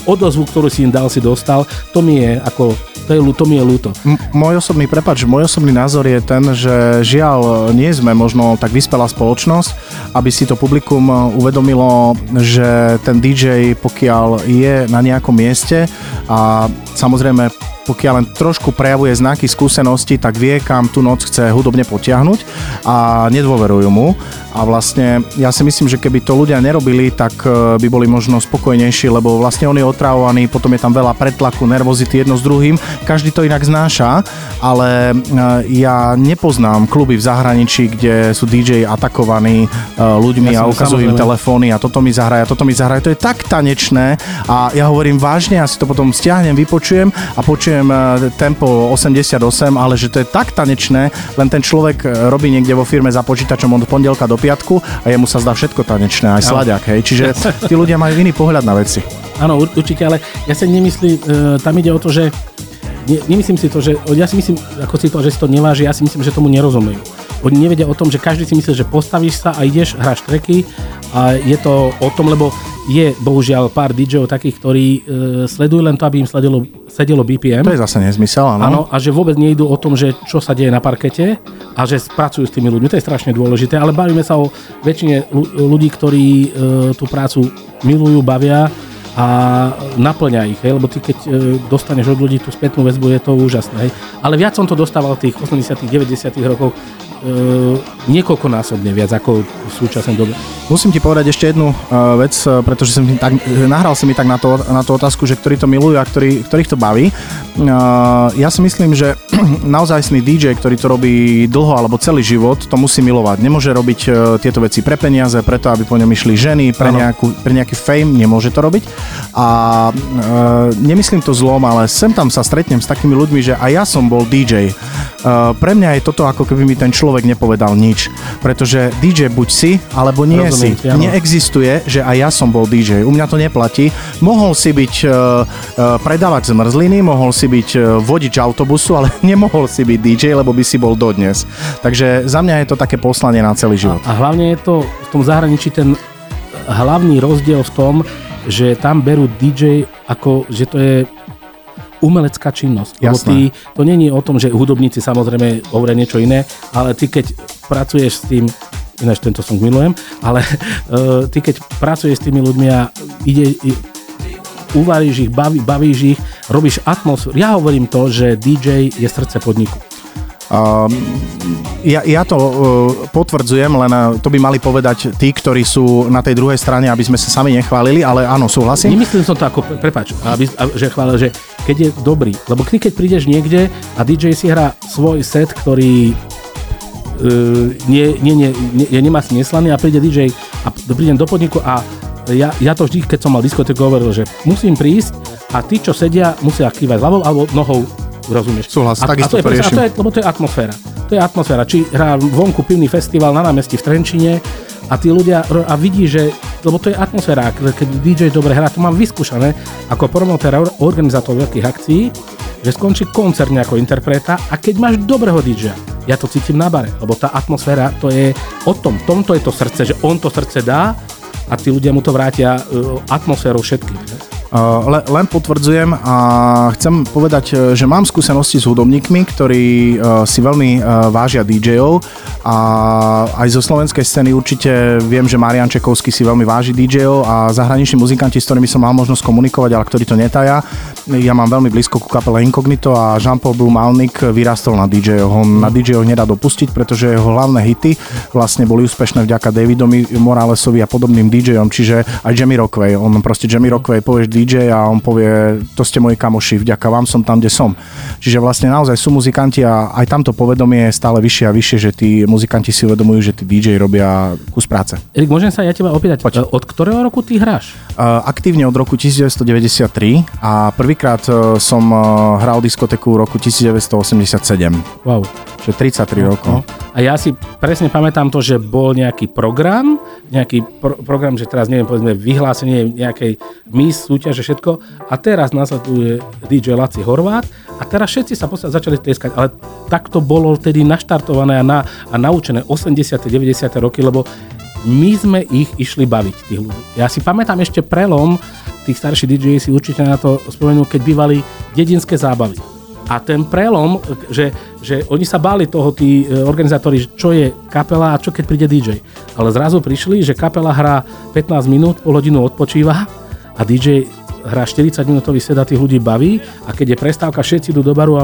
odozvu, ktorú si im dal, si dostal, to mi je ako to, je, to mi je ľúto. M- môj osobný, prepač, môj osobný názor je ten, že žiaľ nie sme možno tak vyspelá spoločnosť, aby si to publikum uvedomilo, že ten DJ, pokiaľ je na nejakom mieste a samozrejme pokiaľ len trošku prejavuje znaky skúsenosti, tak vie, kam tú noc chce hudobne potiahnuť a nedôverujú mu. A vlastne ja si myslím, že keby to ľudia nerobili, tak e, by boli možno spokojnejší, lebo vlastne on je otravovaný, potom je tam veľa pretlaku, nervozity jedno s druhým. Každý to inak znáša, ale e, ja nepoznám kluby v zahraničí, kde sú DJ atakovaní e, ľuďmi ja a ukazujú im telefóny a toto mi zahraja, toto mi zahraja. To je tak tanečné a ja hovorím vážne, ja si to potom stiahnem, vypočujem a počujem tempo 88, ale že to je tak tanečné, len ten človek robí niekde vo firme za počítačom od pondelka do piatku a jemu sa zdá všetko tanečné, aj sladiak, hej. Čiže tí ľudia majú iný pohľad na veci. Áno, určite, ale ja sa nemyslím, e, tam ide o to, že ne, nemyslím si to, že ja si myslím, ako si to, že si to neváži, ja si myslím, že tomu nerozumejú. Oni nevedia o tom, že každý si myslí, že postavíš sa a ideš, hráš treky a je to o tom, lebo je bohužiaľ pár DJov takých, ktorí e, sledujú len to, aby im sledilo, sedelo BPM. To je zase nezmysel, áno. Áno, a že vôbec nejdú o tom, že čo sa deje na parkete a že pracujú s tými ľuďmi. To je strašne dôležité, ale bavíme sa o väčšine ľudí, ktorí e, tú prácu milujú, bavia a naplňa ich, hej, lebo ty keď e, dostaneš od ľudí tú spätnú väzbu, je to úžasné. Hej. Ale viac som to dostával v tých 80 90 rokov, niekoľkonásobne viac ako v súčasnej dobe. Musím ti povedať ešte jednu uh, vec, pretože som tak, nahral si mi tak na, to, na tú otázku, že ktorí to milujú a ktorý, ktorých to baví. Ja si myslím, že naozajstný DJ, ktorý to robí dlho alebo celý život, to musí milovať. Nemôže robiť tieto veci pre peniaze, preto aby po ňom išli ženy, pre, nejakú, pre nejaký fame, nemôže to robiť. A nemyslím to zlom, ale sem tam sa stretnem s takými ľuďmi, že aj ja som bol DJ. Pre mňa je toto ako keby mi ten človek človek nepovedal nič. Pretože DJ buď si, alebo nie Rozumiem, si. Áno. Neexistuje, že aj ja som bol DJ. U mňa to neplatí. Mohol si byť uh, uh, predávať zmrzliny, mohol si byť uh, vodič autobusu, ale nemohol si byť DJ, lebo by si bol dodnes. Takže za mňa je to také poslanie na celý život. A, a hlavne je to v tom zahraničí ten hlavný rozdiel v tom, že tam berú DJ ako, že to je umelecká činnosť. Lebo ty, to není o tom, že hudobníci samozrejme hovoria niečo iné, ale ty keď pracuješ s tým, ináč tento song milujem, ale uh, ty keď pracuješ s tými ľuďmi a ide, uvaríš ich, baví, bavíš ich, robíš atmosféru. Ja hovorím to, že DJ je srdce podniku. Uh, ja, ja to uh, potvrdzujem, len uh, to by mali povedať tí, ktorí sú na tej druhej strane, aby sme sa sami nechválili, ale áno, súhlasím. Nemyslím som to ako, prepač, aby, že chválil, že keď je dobrý, lebo ty keď prídeš niekde a DJ si hrá svoj set, ktorý uh, nie, nie, nie, nie, nemá neslaný a príde DJ a prídem do podniku a ja, ja to vždy, keď som mal diskotéku, hovoril, že musím prísť a tí, čo sedia, musia kývať hlavou alebo nohou rozumieš? Súhlas, a, takisto a to, je, a to je, lebo to je atmosféra. To je atmosféra. Či hrá vonku pivný festival na námestí v Trenčine a tí ľudia a vidí, že, lebo to je atmosféra, keď DJ dobre hrá, to mám vyskúšané ako promotér a organizátor veľkých akcií, že skončí koncert nejakého interpreta a keď máš dobrého DJ, ja to cítim na bare, lebo tá atmosféra to je o tom, tomto je to srdce, že on to srdce dá a tí ľudia mu to vrátia uh, atmosférou všetkým. Le, len potvrdzujem a chcem povedať, e, že mám skúsenosti s hudobníkmi, ktorí e, si veľmi vážia DJov a aj zo slovenskej scény určite viem, že Marian Čekovský si veľmi váži DJov a zahraniční muzikanti, s ktorými som mal možnosť komunikovať, ale ktorí to netaja. Ja mám veľmi blízko ku kapele Incognito a Jean-Paul Blue vyrastol na DJoch. On na DJoch nedá dopustiť, pretože jeho hlavné hity vlastne boli úspešné vďaka Davidovi Moralesovi a podobným DJom, čiže aj Jamie Rockway. On proste Jamie Rockway povieš DJ a on povie, to ste moji kamoši, vďaka vám som tam, kde som. Čiže vlastne naozaj sú muzikanti a aj tamto povedomie je stále vyššie a vyššie, že tí muzikanti si uvedomujú, že tí DJ robia kus práce. Erik, môžem sa ja teba opýtať, Poď. od ktorého roku ty hráš? Uh, aktívne od roku 1993 a prvýkrát uh, som uh, hral diskoteku v roku 1987. Wow. Čiže 33 no, rokov. No. A ja si presne pamätám to, že bol nejaký program, nejaký pro- program, že teraz neviem, povedzme vyhlásenie nejakej mis, súťaže, všetko. A teraz nasleduje DJ Laci Horvát a teraz všetci sa podstate začali teskať. Ale takto bolo vtedy naštartované a, na, a naučené 80. 90. roky, lebo my sme ich išli baviť, tých ľudí. Ja si pamätám ešte prelom, tých starších DJ si určite na to spomenú, keď bývali dedinské zábavy a ten prelom, že, že oni sa báli toho, tí e, organizátori, čo je kapela a čo keď príde DJ. Ale zrazu prišli, že kapela hrá 15 minút, pol hodinu odpočíva a DJ hrá 40 minútový set a tých ľudí baví a keď je prestávka, všetci idú do baru a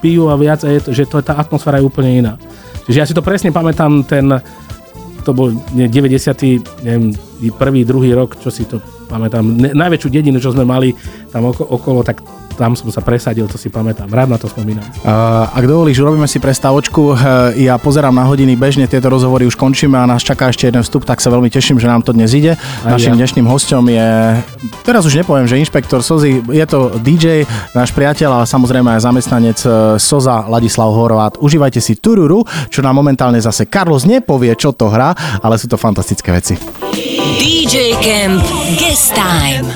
pijú a viac a je to, že to, tá atmosféra je úplne iná. Čiže ja si to presne pamätám, ten, to bol nie, 90. neviem, prvý, druhý rok, čo si to pamätám. Najväčšiu dedinu, čo sme mali tam oko, okolo, tak tam som sa presadil, to si pamätám. Rád na to spomínam. Uh, ak dovolíš, urobíme si prestávočku. Uh, ja pozerám na hodiny bežne, tieto rozhovory už končíme a nás čaká ešte jeden vstup, tak sa veľmi teším, že nám to dnes ide. Aj Našim ja. dnešným hostom je, teraz už nepoviem, že inšpektor Sozy, je to DJ, náš priateľ a samozrejme aj zamestnanec Soza Ladislav Horvát. Užívajte si Tururu, čo nám momentálne zase Carlos nepovie, čo to hrá, ale sú to fantastické veci. DJ Camp Guest Time.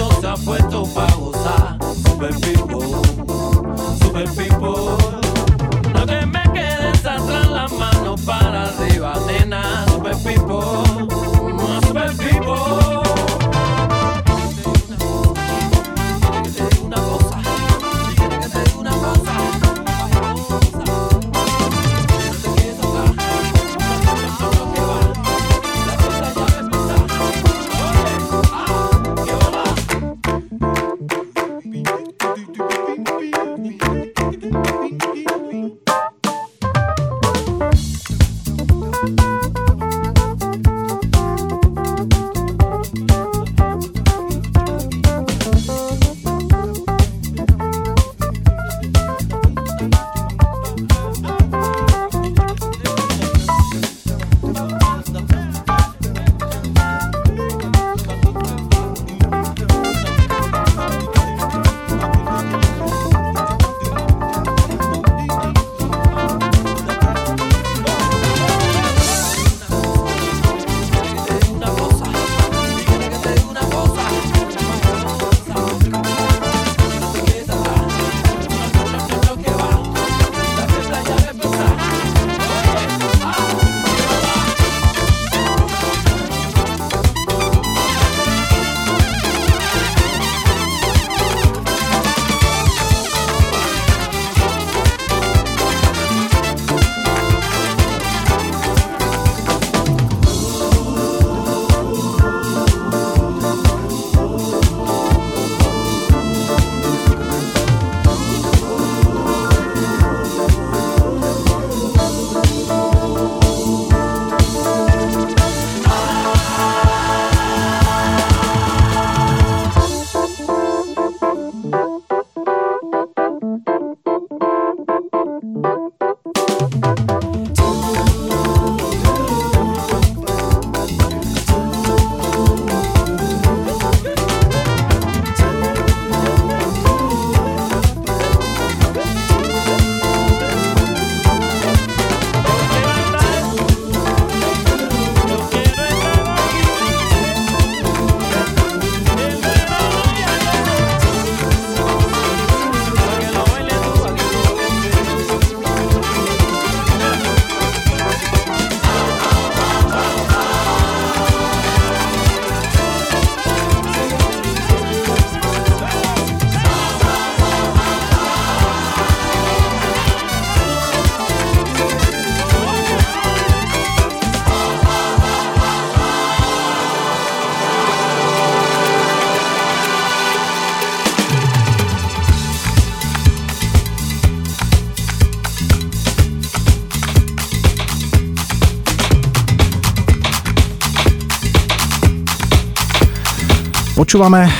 Počúvame e,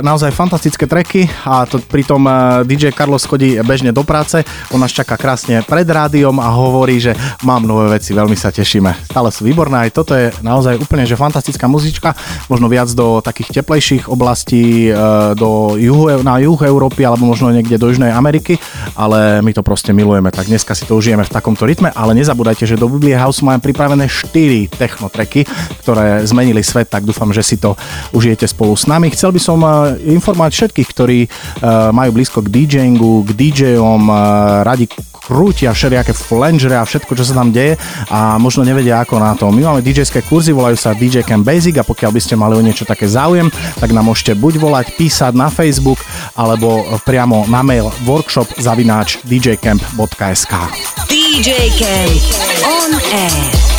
naozaj fantastické treky a to pritom e, DJ Carlos chodí bežne do práce. On nás čaká krásne pred rádiom a hovorí, že mám nové veci, veľmi sa tešíme. Stále sú výborné, aj toto je naozaj úplne že fantastická muzička, možno viac do takých teplejších oblastí, e, do juhu, na juhu Európy alebo možno niekde do Južnej Ameriky, ale my to proste milujeme, tak dneska si to užijeme v takomto rytme, ale nezabúdajte, že do Biblie House máme pripravené 4 technotreky, ktoré zmenili svet, tak dúfam, že si to užijete spolu s nami. Chcel by som eh, informovať všetkých, ktorí eh, majú blízko k DJingu, k DJom, eh, radi krútia všelijaké flangery a všetko, čo sa tam deje a možno nevedia ako na to. My máme DJ-ské kurzy, volajú sa DJ Camp Basic a pokiaľ by ste mali o niečo také záujem, tak nám môžete buď volať, písať na Facebook alebo priamo na mail workshop zavináč djcamp.sk DJ Camp on air.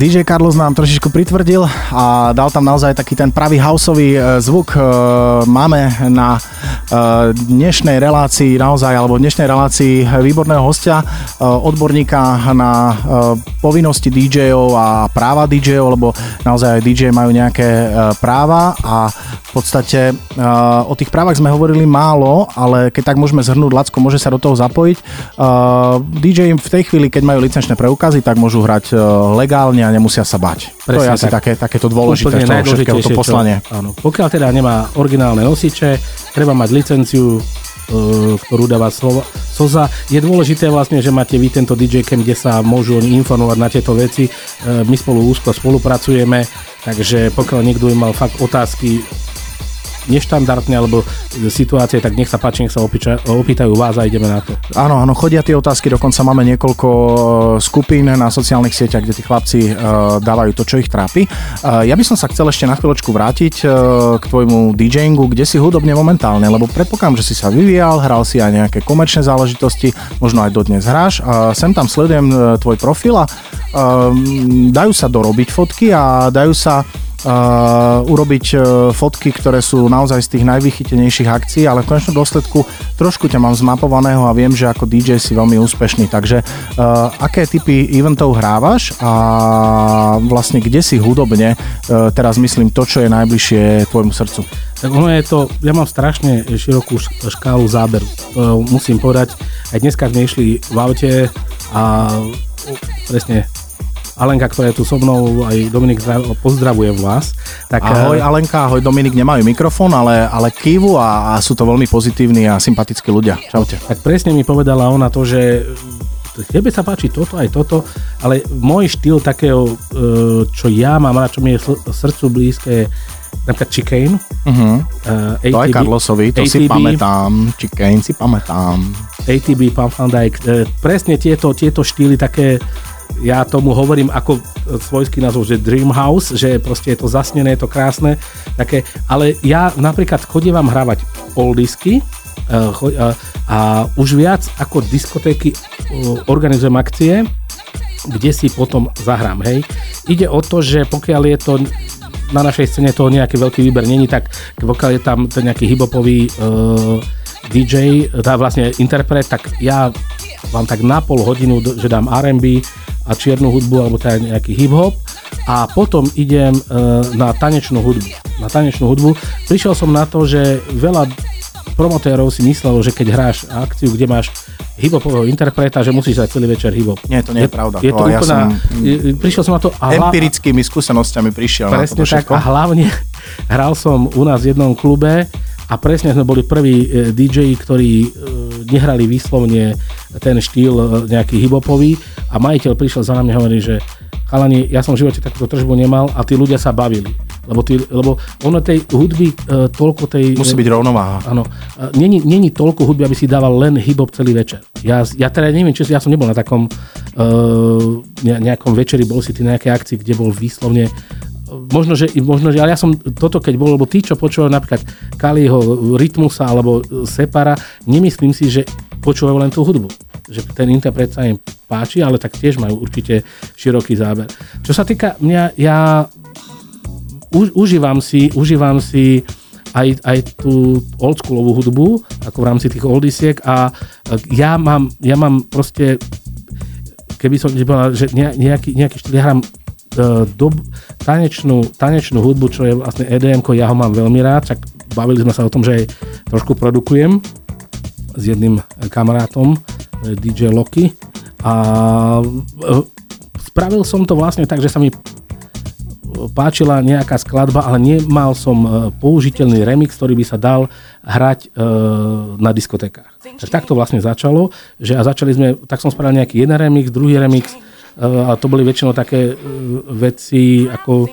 DJ Carlos nám trošičku pritvrdil a dal tam naozaj taký ten pravý houseový e, zvuk. E, máme na e, dnešnej relácii naozaj, alebo dnešnej relácii výborného hostia, odborníka na povinnosti DJov a práva DJov, lebo naozaj aj DJ majú nejaké práva a v podstate o tých právach sme hovorili málo, ale keď tak môžeme zhrnúť, Lacko môže sa do toho zapojiť. DJ v tej chvíli, keď majú licenčné preukazy, tak môžu hrať legálne legálne a nemusia sa bať. Presne to je asi tak. také, takéto dôležité v toho všetkého to poslanie. Čo, áno. Pokiaľ teda nemá originálne nosiče, treba mať licenciu, ktorú dáva slova, SOZA. Je dôležité vlastne, že máte vy tento DJ Cam, kde sa môžu oni informovať na tieto veci. My spolu úzko spolupracujeme, takže pokiaľ niekto mal fakt otázky, neštandardne alebo situácie, tak nech sa páči, nech sa opýta, opýtajú vás a ideme na to. Áno, áno, chodia tie otázky, dokonca máme niekoľko e, skupín na sociálnych sieťach, kde tí chlapci uh, dávajú to, čo ich trápi. Uh, ja by som sa chcel ešte na chvíľočku vrátiť uh, k tvojmu DJingu, kde si hudobne momentálne, lebo predpokladám, že si sa vyvíjal, hral si aj nejaké komerčné záležitosti, možno aj dodnes hráš. Uh, sem tam sledujem uh, tvoj profil a uh, dajú sa dorobiť fotky a dajú sa urobiť uh, fotky, ktoré sú naozaj z tých najvychytenejších akcií, ale v konečnom dôsledku trošku ťa mám zmapovaného a viem, že ako DJ si veľmi úspešný. Takže uh, aké typy eventov hrávaš a vlastne kde si hudobne, uh, teraz myslím to, čo je najbližšie tvojmu srdcu? Tak ono je to, ja mám strašne širokú škálu záberu. Musím povedať, aj dneska sme išli v aute a presne Alenka, ktorá je tu so mnou, aj Dominik, pozdravujem vás. Tak, ahoj eh, Alenka, ahoj Dominik, nemajú mikrofón, ale, ale kývu a, a sú to veľmi pozitívni a sympatickí ľudia. Čaute. Tak presne mi povedala ona to, že eh, tebe sa páči toto aj toto, ale môj štýl takého, eh, čo ja mám a čo mi je srdcu blízke, napríklad Chicane. Uh-huh. Uh, ATB, to aj Carlosovi, to ATB, si pamätám. Chicane si pamätám. ATB, Pump Van Dyke. Presne tieto, tieto štýly také ja tomu hovorím ako svojský názov, že Dream House, že proste je to zasnené, je to krásne, také, ale ja napríklad chodievam hravať oldisky uh, uh, a už viac ako diskotéky uh, organizujem akcie, kde si potom zahrám, hej. Ide o to, že pokiaľ je to na našej scéne toho nejaký veľký výber není, tak pokiaľ je tam ten nejaký hibopový uh, DJ, tá vlastne interpret, tak ja vám tak na pol hodinu, že dám R&B, a čiernu hudbu alebo teda nejaký hip-hop a potom idem e, na tanečnú hudbu. Na tanečnú hudbu. Prišiel som na to, že veľa promotérov si myslelo, že keď hráš akciu, kde máš hip-hopového interpreta, že musíš dať celý večer hip-hop. Nie, to nie je, je pravda. Je to, to ja úplná, som, prišiel som na to... A empirickými skúsenosťami prišiel presne na to tak a hlavne hral som u nás v jednom klube a presne sme boli prví e, DJ, ktorí e, nehrali výslovne ten štýl e, nejaký hibopový a majiteľ prišiel za nami a hovorí, že chalani, ja som v živote takúto tržbu nemal a tí ľudia sa bavili. Lebo, tí, lebo ono tej hudby toľko tej... Musí byť rovnováha. Áno. Není, není toľko hudby, aby si dával len hip-hop celý večer. Ja, ja teda neviem, či ja som nebol na takom uh, nejakom večeri, bol si ty na nejakej akcii, kde bol výslovne možno, že, možno, že, ale ja som toto keď bol, lebo tí, čo počúvajú napríklad Kaliho Rytmusa alebo Separa, nemyslím si, že počúvajú len tú hudbu. Že ten interpret sa im páči, ale tak tiež majú určite široký záber. Čo sa týka mňa, ja už, užívam si, užívam si aj, aj tú oldschoolovú hudbu, ako v rámci tých oldisiek a ja mám, ja mám proste keby som povedal, že nejaký, nejaký štýl, ja hrám E, dob, tanečnú, tanečnú hudbu, čo je vlastne EDM, ja ho mám veľmi rád, čak bavili sme sa o tom, že aj trošku produkujem s jedným kamarátom, e, DJ Loki a e, spravil som to vlastne tak, že sa mi páčila nejaká skladba, ale nemal som použiteľný remix, ktorý by sa dal hrať na diskotékach. Tak takto vlastne začalo, že a začali sme, tak som spravil nejaký jeden remix, druhý remix, a to boli väčšinou také e, veci ako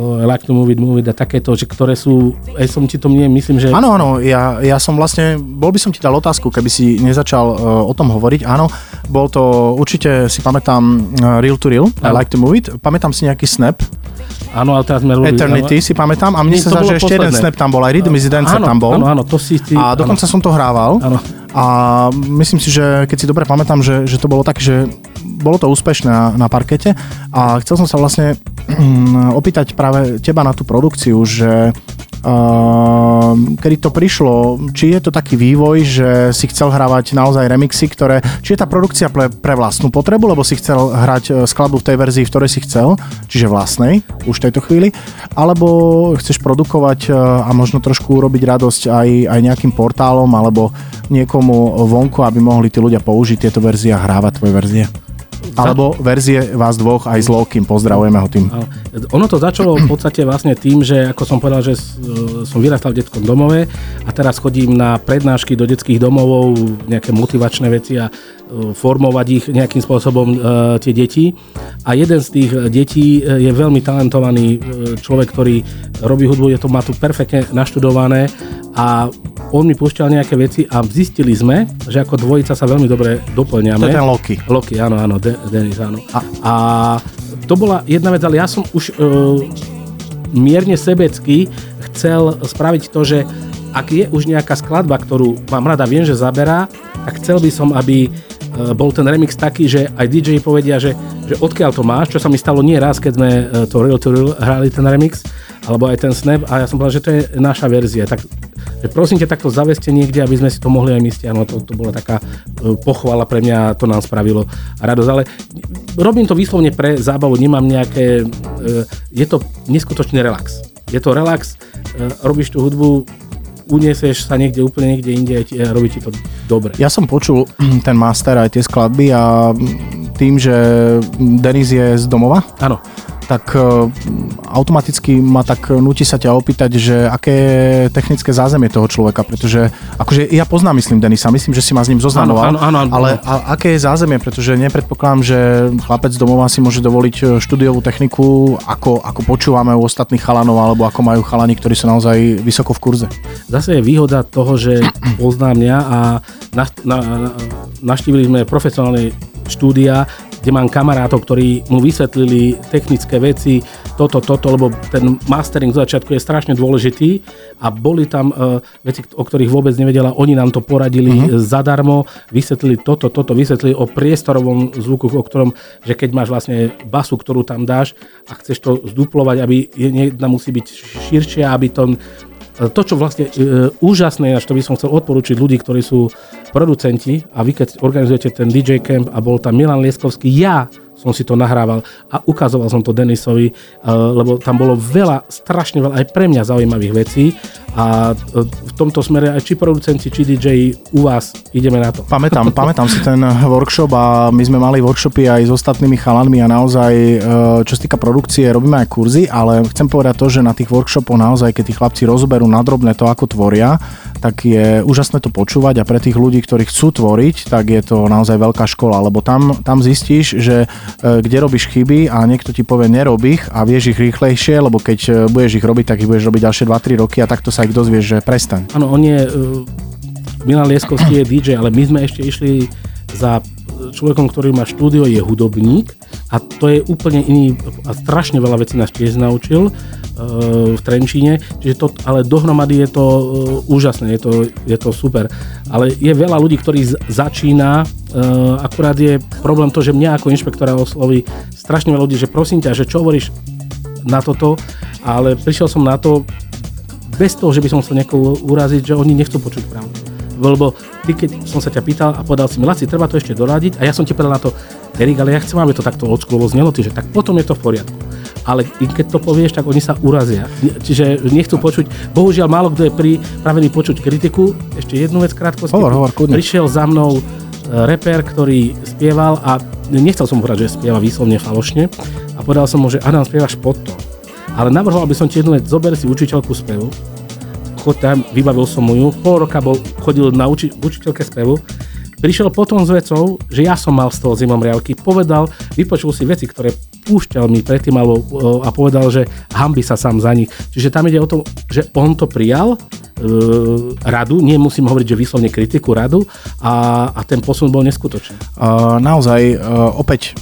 I like to move it a takéto, že ktoré sú, aj som ti to mne, myslím, že... Áno, áno, ja, ja som vlastne, bol by som ti dal otázku, keby si nezačal uh, o tom hovoriť. Áno, bol to, určite si pamätám uh, Real to Real, I like to move it. Pamätám si nejaký snap. Áno, ale teraz sme robili... Eternity ale... si pamätám a mne Nie, sa zdá, že ešte jeden snap tam bol, aj Rhythm is Dancer tam bol. Áno, áno, to si... Ty, a dokonca áno. som to hrával. Áno. A myslím si, že keď si dobre pamätám, že, že to bolo tak, že bolo to úspešné na, parkete a chcel som sa vlastne mm, opýtať práve teba na tú produkciu, že uh, kedy to prišlo, či je to taký vývoj, že si chcel hrávať naozaj remixy, ktoré, či je tá produkcia pre, pre vlastnú potrebu, lebo si chcel hrať e, skladbu v tej verzii, v ktorej si chcel, čiže vlastnej, už v tejto chvíli, alebo chceš produkovať uh, a možno trošku urobiť radosť aj, aj nejakým portálom alebo niekomu vonku, aby mohli tí ľudia použiť tieto verzie a hrávať tvoje verzie. Alebo verzie vás dvoch aj s Lokim, pozdravujeme ho tým. Ono to začalo v podstate vlastne tým, že ako som povedal, že som vyrastal v detskom domove a teraz chodím na prednášky do detských domovov, nejaké motivačné veci a e, formovať ich nejakým spôsobom e, tie deti. A jeden z tých detí e, je veľmi talentovaný človek, ktorý robí hudbu, je to má tu perfektne naštudované a on mi púšťal nejaké veci a zistili sme, že ako dvojica sa veľmi dobre doplňame. To je ten Loki. Loki, áno, áno, De- Denis, áno. A, a to bola jedna vec, ale ja som už uh, mierne sebecky chcel spraviť to, že ak je už nejaká skladba, ktorú mám rada, viem, že zaberá, tak chcel by som, aby bol ten remix taký, že aj DJ povedia, že, že odkiaľ to máš, čo sa mi stalo nie raz, keď sme uh, to Real to Real hrali ten remix, alebo aj ten Snap a ja som povedal, že to je naša verzia. Tak že prosím ťa, takto zaveste niekde, aby sme si to mohli aj my stiahnuť. To, to bola taká e, pochvala pre mňa, to nám spravilo radosť. Ale robím to vyslovne pre zábavu, nemám nejaké... Je to neskutočný relax. Je to relax, robíš tú hudbu, uniesieš sa niekde úplne niekde inde a robí ti to dobre. Ja som počul ten master aj tie skladby a tým, že Denis je z domova, Áno tak e, automaticky ma tak nutí sa ťa opýtať, že aké je technické zázemie toho človeka, pretože akože ja poznám, myslím, Denisa, myslím, že si ma s ním zoznamoval, áno, áno, áno, ale a, aké je zázemie, pretože nepredpokladám, že chlapec domova si môže dovoliť e, štúdiovú techniku, ako, ako počúvame u ostatných chalanov, alebo ako majú chalani, ktorí sú naozaj vysoko v kurze. Zase je výhoda toho, že poznám mňa a na, na, na, naštívili sme profesionálne štúdia, kde mám kamarátov, ktorí mu vysvetlili technické veci, toto, toto, lebo ten mastering z začiatku je strašne dôležitý a boli tam uh, veci, o ktorých vôbec nevedela, oni nám to poradili uh-huh. zadarmo, vysvetlili toto, toto, vysvetlili o priestorovom zvuku, o ktorom, že keď máš vlastne basu, ktorú tam dáš a chceš to zduplovať, aby jedna musí byť širšia, aby to to, čo vlastne e, úžasné, až to by som chcel odporučiť ľudí, ktorí sú producenti a vy keď organizujete ten DJ camp a bol tam Milan Lieskovský, ja som si to nahrával a ukazoval som to Denisovi, eh, lebo tam bolo veľa, strašne veľa aj pre mňa zaujímavých vecí a eh, v tomto smere aj či producenti, či DJ u vás ideme na to. Pamätám, pamätám si ten workshop a my sme mali workshopy aj s ostatnými chalanmi a naozaj, eh, čo sa týka produkcie, robíme aj kurzy, ale chcem povedať to, že na tých workshopoch naozaj, keď tí chlapci rozoberú nadrobne to, ako tvoria, tak je úžasné to počúvať a pre tých ľudí, ktorí chcú tvoriť, tak je to naozaj veľká škola, lebo tam, tam zistíš, že E, kde robíš chyby a niekto ti povie nerob ich a vieš ich rýchlejšie, lebo keď e, budeš ich robiť, tak ich budeš robiť ďalšie 2-3 roky a takto sa ich dozvieš, že prestaň. Áno, on je, uh, Milan Lieskovský je DJ, ale my sme ešte išli za človekom, ktorý má štúdio, je hudobník a to je úplne iný a strašne veľa vecí nás tiež naučil uh, v Trenčíne, čiže to, ale dohromady je to uh, úžasné, je to, je to super. Ale je veľa ľudí, ktorí začína, uh, akurát je problém to, že mňa ako inšpektora osloví strašne veľa ľudí, že prosím ťa, že čo hovoríš na toto, ale prišiel som na to bez toho, že by som chcel niekoho uraziť, že oni nechcú počuť pravdu lebo ty keď som sa ťa pýtal a povedal si mi, Laci, treba to ešte doradiť a ja som ti povedal na to, Erik, ale ja chcem, aby to takto odskulovo znelo, že tak potom je to v poriadku. Ale keď to povieš, tak oni sa urazia. Čiže nechcú počuť, bohužiaľ málo kto je pripravený počuť kritiku. Ešte jednu vec krátko. Hovor, hovor, Prišiel za mnou e, reper, ktorý spieval a nechcel som mu že spieva výslovne falošne a povedal som mu, že Adam, spievaš pod to. Ale navrhoval by som ti jednu vec, zober si učiteľku spevu, tam, vybavil som mu ju, pol roka bol, chodil na uči, učiteľke spevu, prišiel potom s vecou, že ja som mal z toho zimom riavky, povedal, vypočul si veci, ktoré púšťal mi predtým alebo, a povedal, že hambi sa sám za nich. Čiže tam ide o to, že on to prijal, E, radu, nemusím hovoriť, že vyslovne kritiku radu a, a ten posun bol neskutočný. Naozaj, uh, opäť,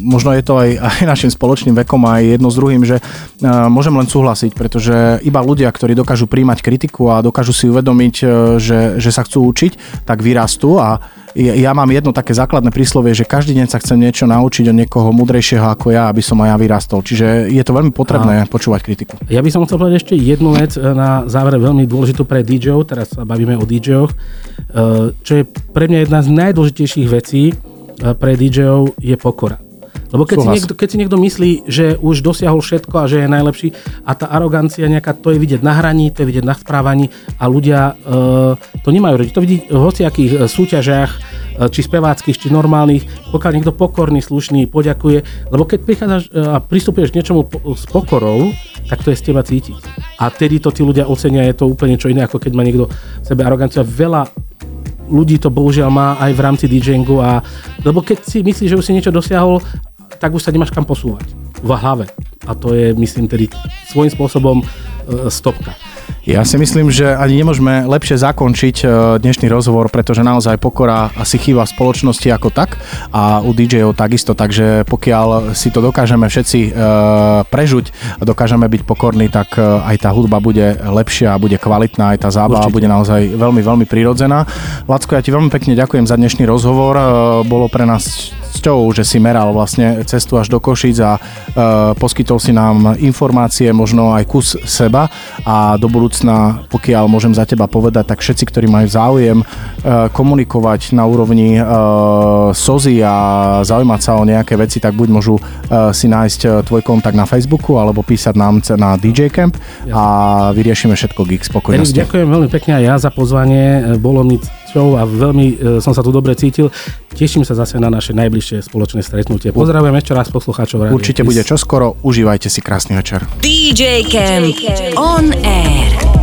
možno je to aj, aj našim spoločným vekom aj jedno s druhým, že uh, môžem len súhlasiť, pretože iba ľudia, ktorí dokážu príjmať kritiku a dokážu si uvedomiť, že, že sa chcú učiť, tak vyrastú a ja, mám jedno také základné príslovie, že každý deň sa chcem niečo naučiť od niekoho mudrejšieho ako ja, aby som aj ja vyrastol. Čiže je to veľmi potrebné a... počúvať kritiku. Ja by som chcel povedať ešte jednu vec e, na záver veľmi dôležitú pre DJ-ov, teraz sa bavíme o DJ-och, e, čo je pre mňa jedna z najdôležitejších vecí e, pre DJ-ov je pokora. Lebo keď si, niekto, keď si niekto myslí, že už dosiahol všetko a že je najlepší a tá arogancia nejaká, to je vidieť na hraní, to je vidieť na správaní a ľudia uh, to nemajú radi. To vidí v hociakých uh, súťažiach, uh, či speváckých, či normálnych, pokiaľ niekto pokorný, slušný, poďakuje. Lebo keď prichádzaš uh, a pristupuješ k niečomu s pokorou, tak to je z teba cítiť. A tedy to tí ľudia ocenia, je to úplne čo iné, ako keď má niekto v sebe aroganciu. Veľa ľudí to bohužiaľ má aj v rámci DJingu a lebo keď si myslíš, že už si niečo dosiahol tak už sa nemáš kam posúvať v hlave. A to je, myslím, tedy svojím spôsobom e, stopka. Ja si myslím, že ani nemôžeme lepšie zakončiť e, dnešný rozhovor, pretože naozaj pokora asi chýba v spoločnosti ako tak a u DJ-ov takisto, takže pokiaľ si to dokážeme všetci e, prežuť a dokážeme byť pokorní, tak aj tá hudba bude lepšia a bude kvalitná, aj tá zábava Určite. bude naozaj veľmi, veľmi prirodzená. Lacko, ja ti veľmi pekne ďakujem za dnešný rozhovor, bolo pre nás cťou, že si meral vlastne cestu až do Košic a poskytol si nám informácie, možno aj kus seba a do budúcna pokiaľ môžem za teba povedať, tak všetci, ktorí majú záujem uh, komunikovať na úrovni uh, SOZY a zaujímať sa o nejaké veci, tak buď môžu uh, si nájsť tvoj kontakt na Facebooku alebo písať nám na DJ Camp a vyriešime všetko gig spokojnosti. Erik, ďakujem veľmi pekne aj ja za pozvanie. Bolo mi show a veľmi e, som sa tu dobre cítil. Teším sa zase na naše najbližšie spoločné stretnutie. Pozdravujem ešte raz poslucháčov. Určite bude čoskoro. Užívajte si krásny večer. DJ Camp on air.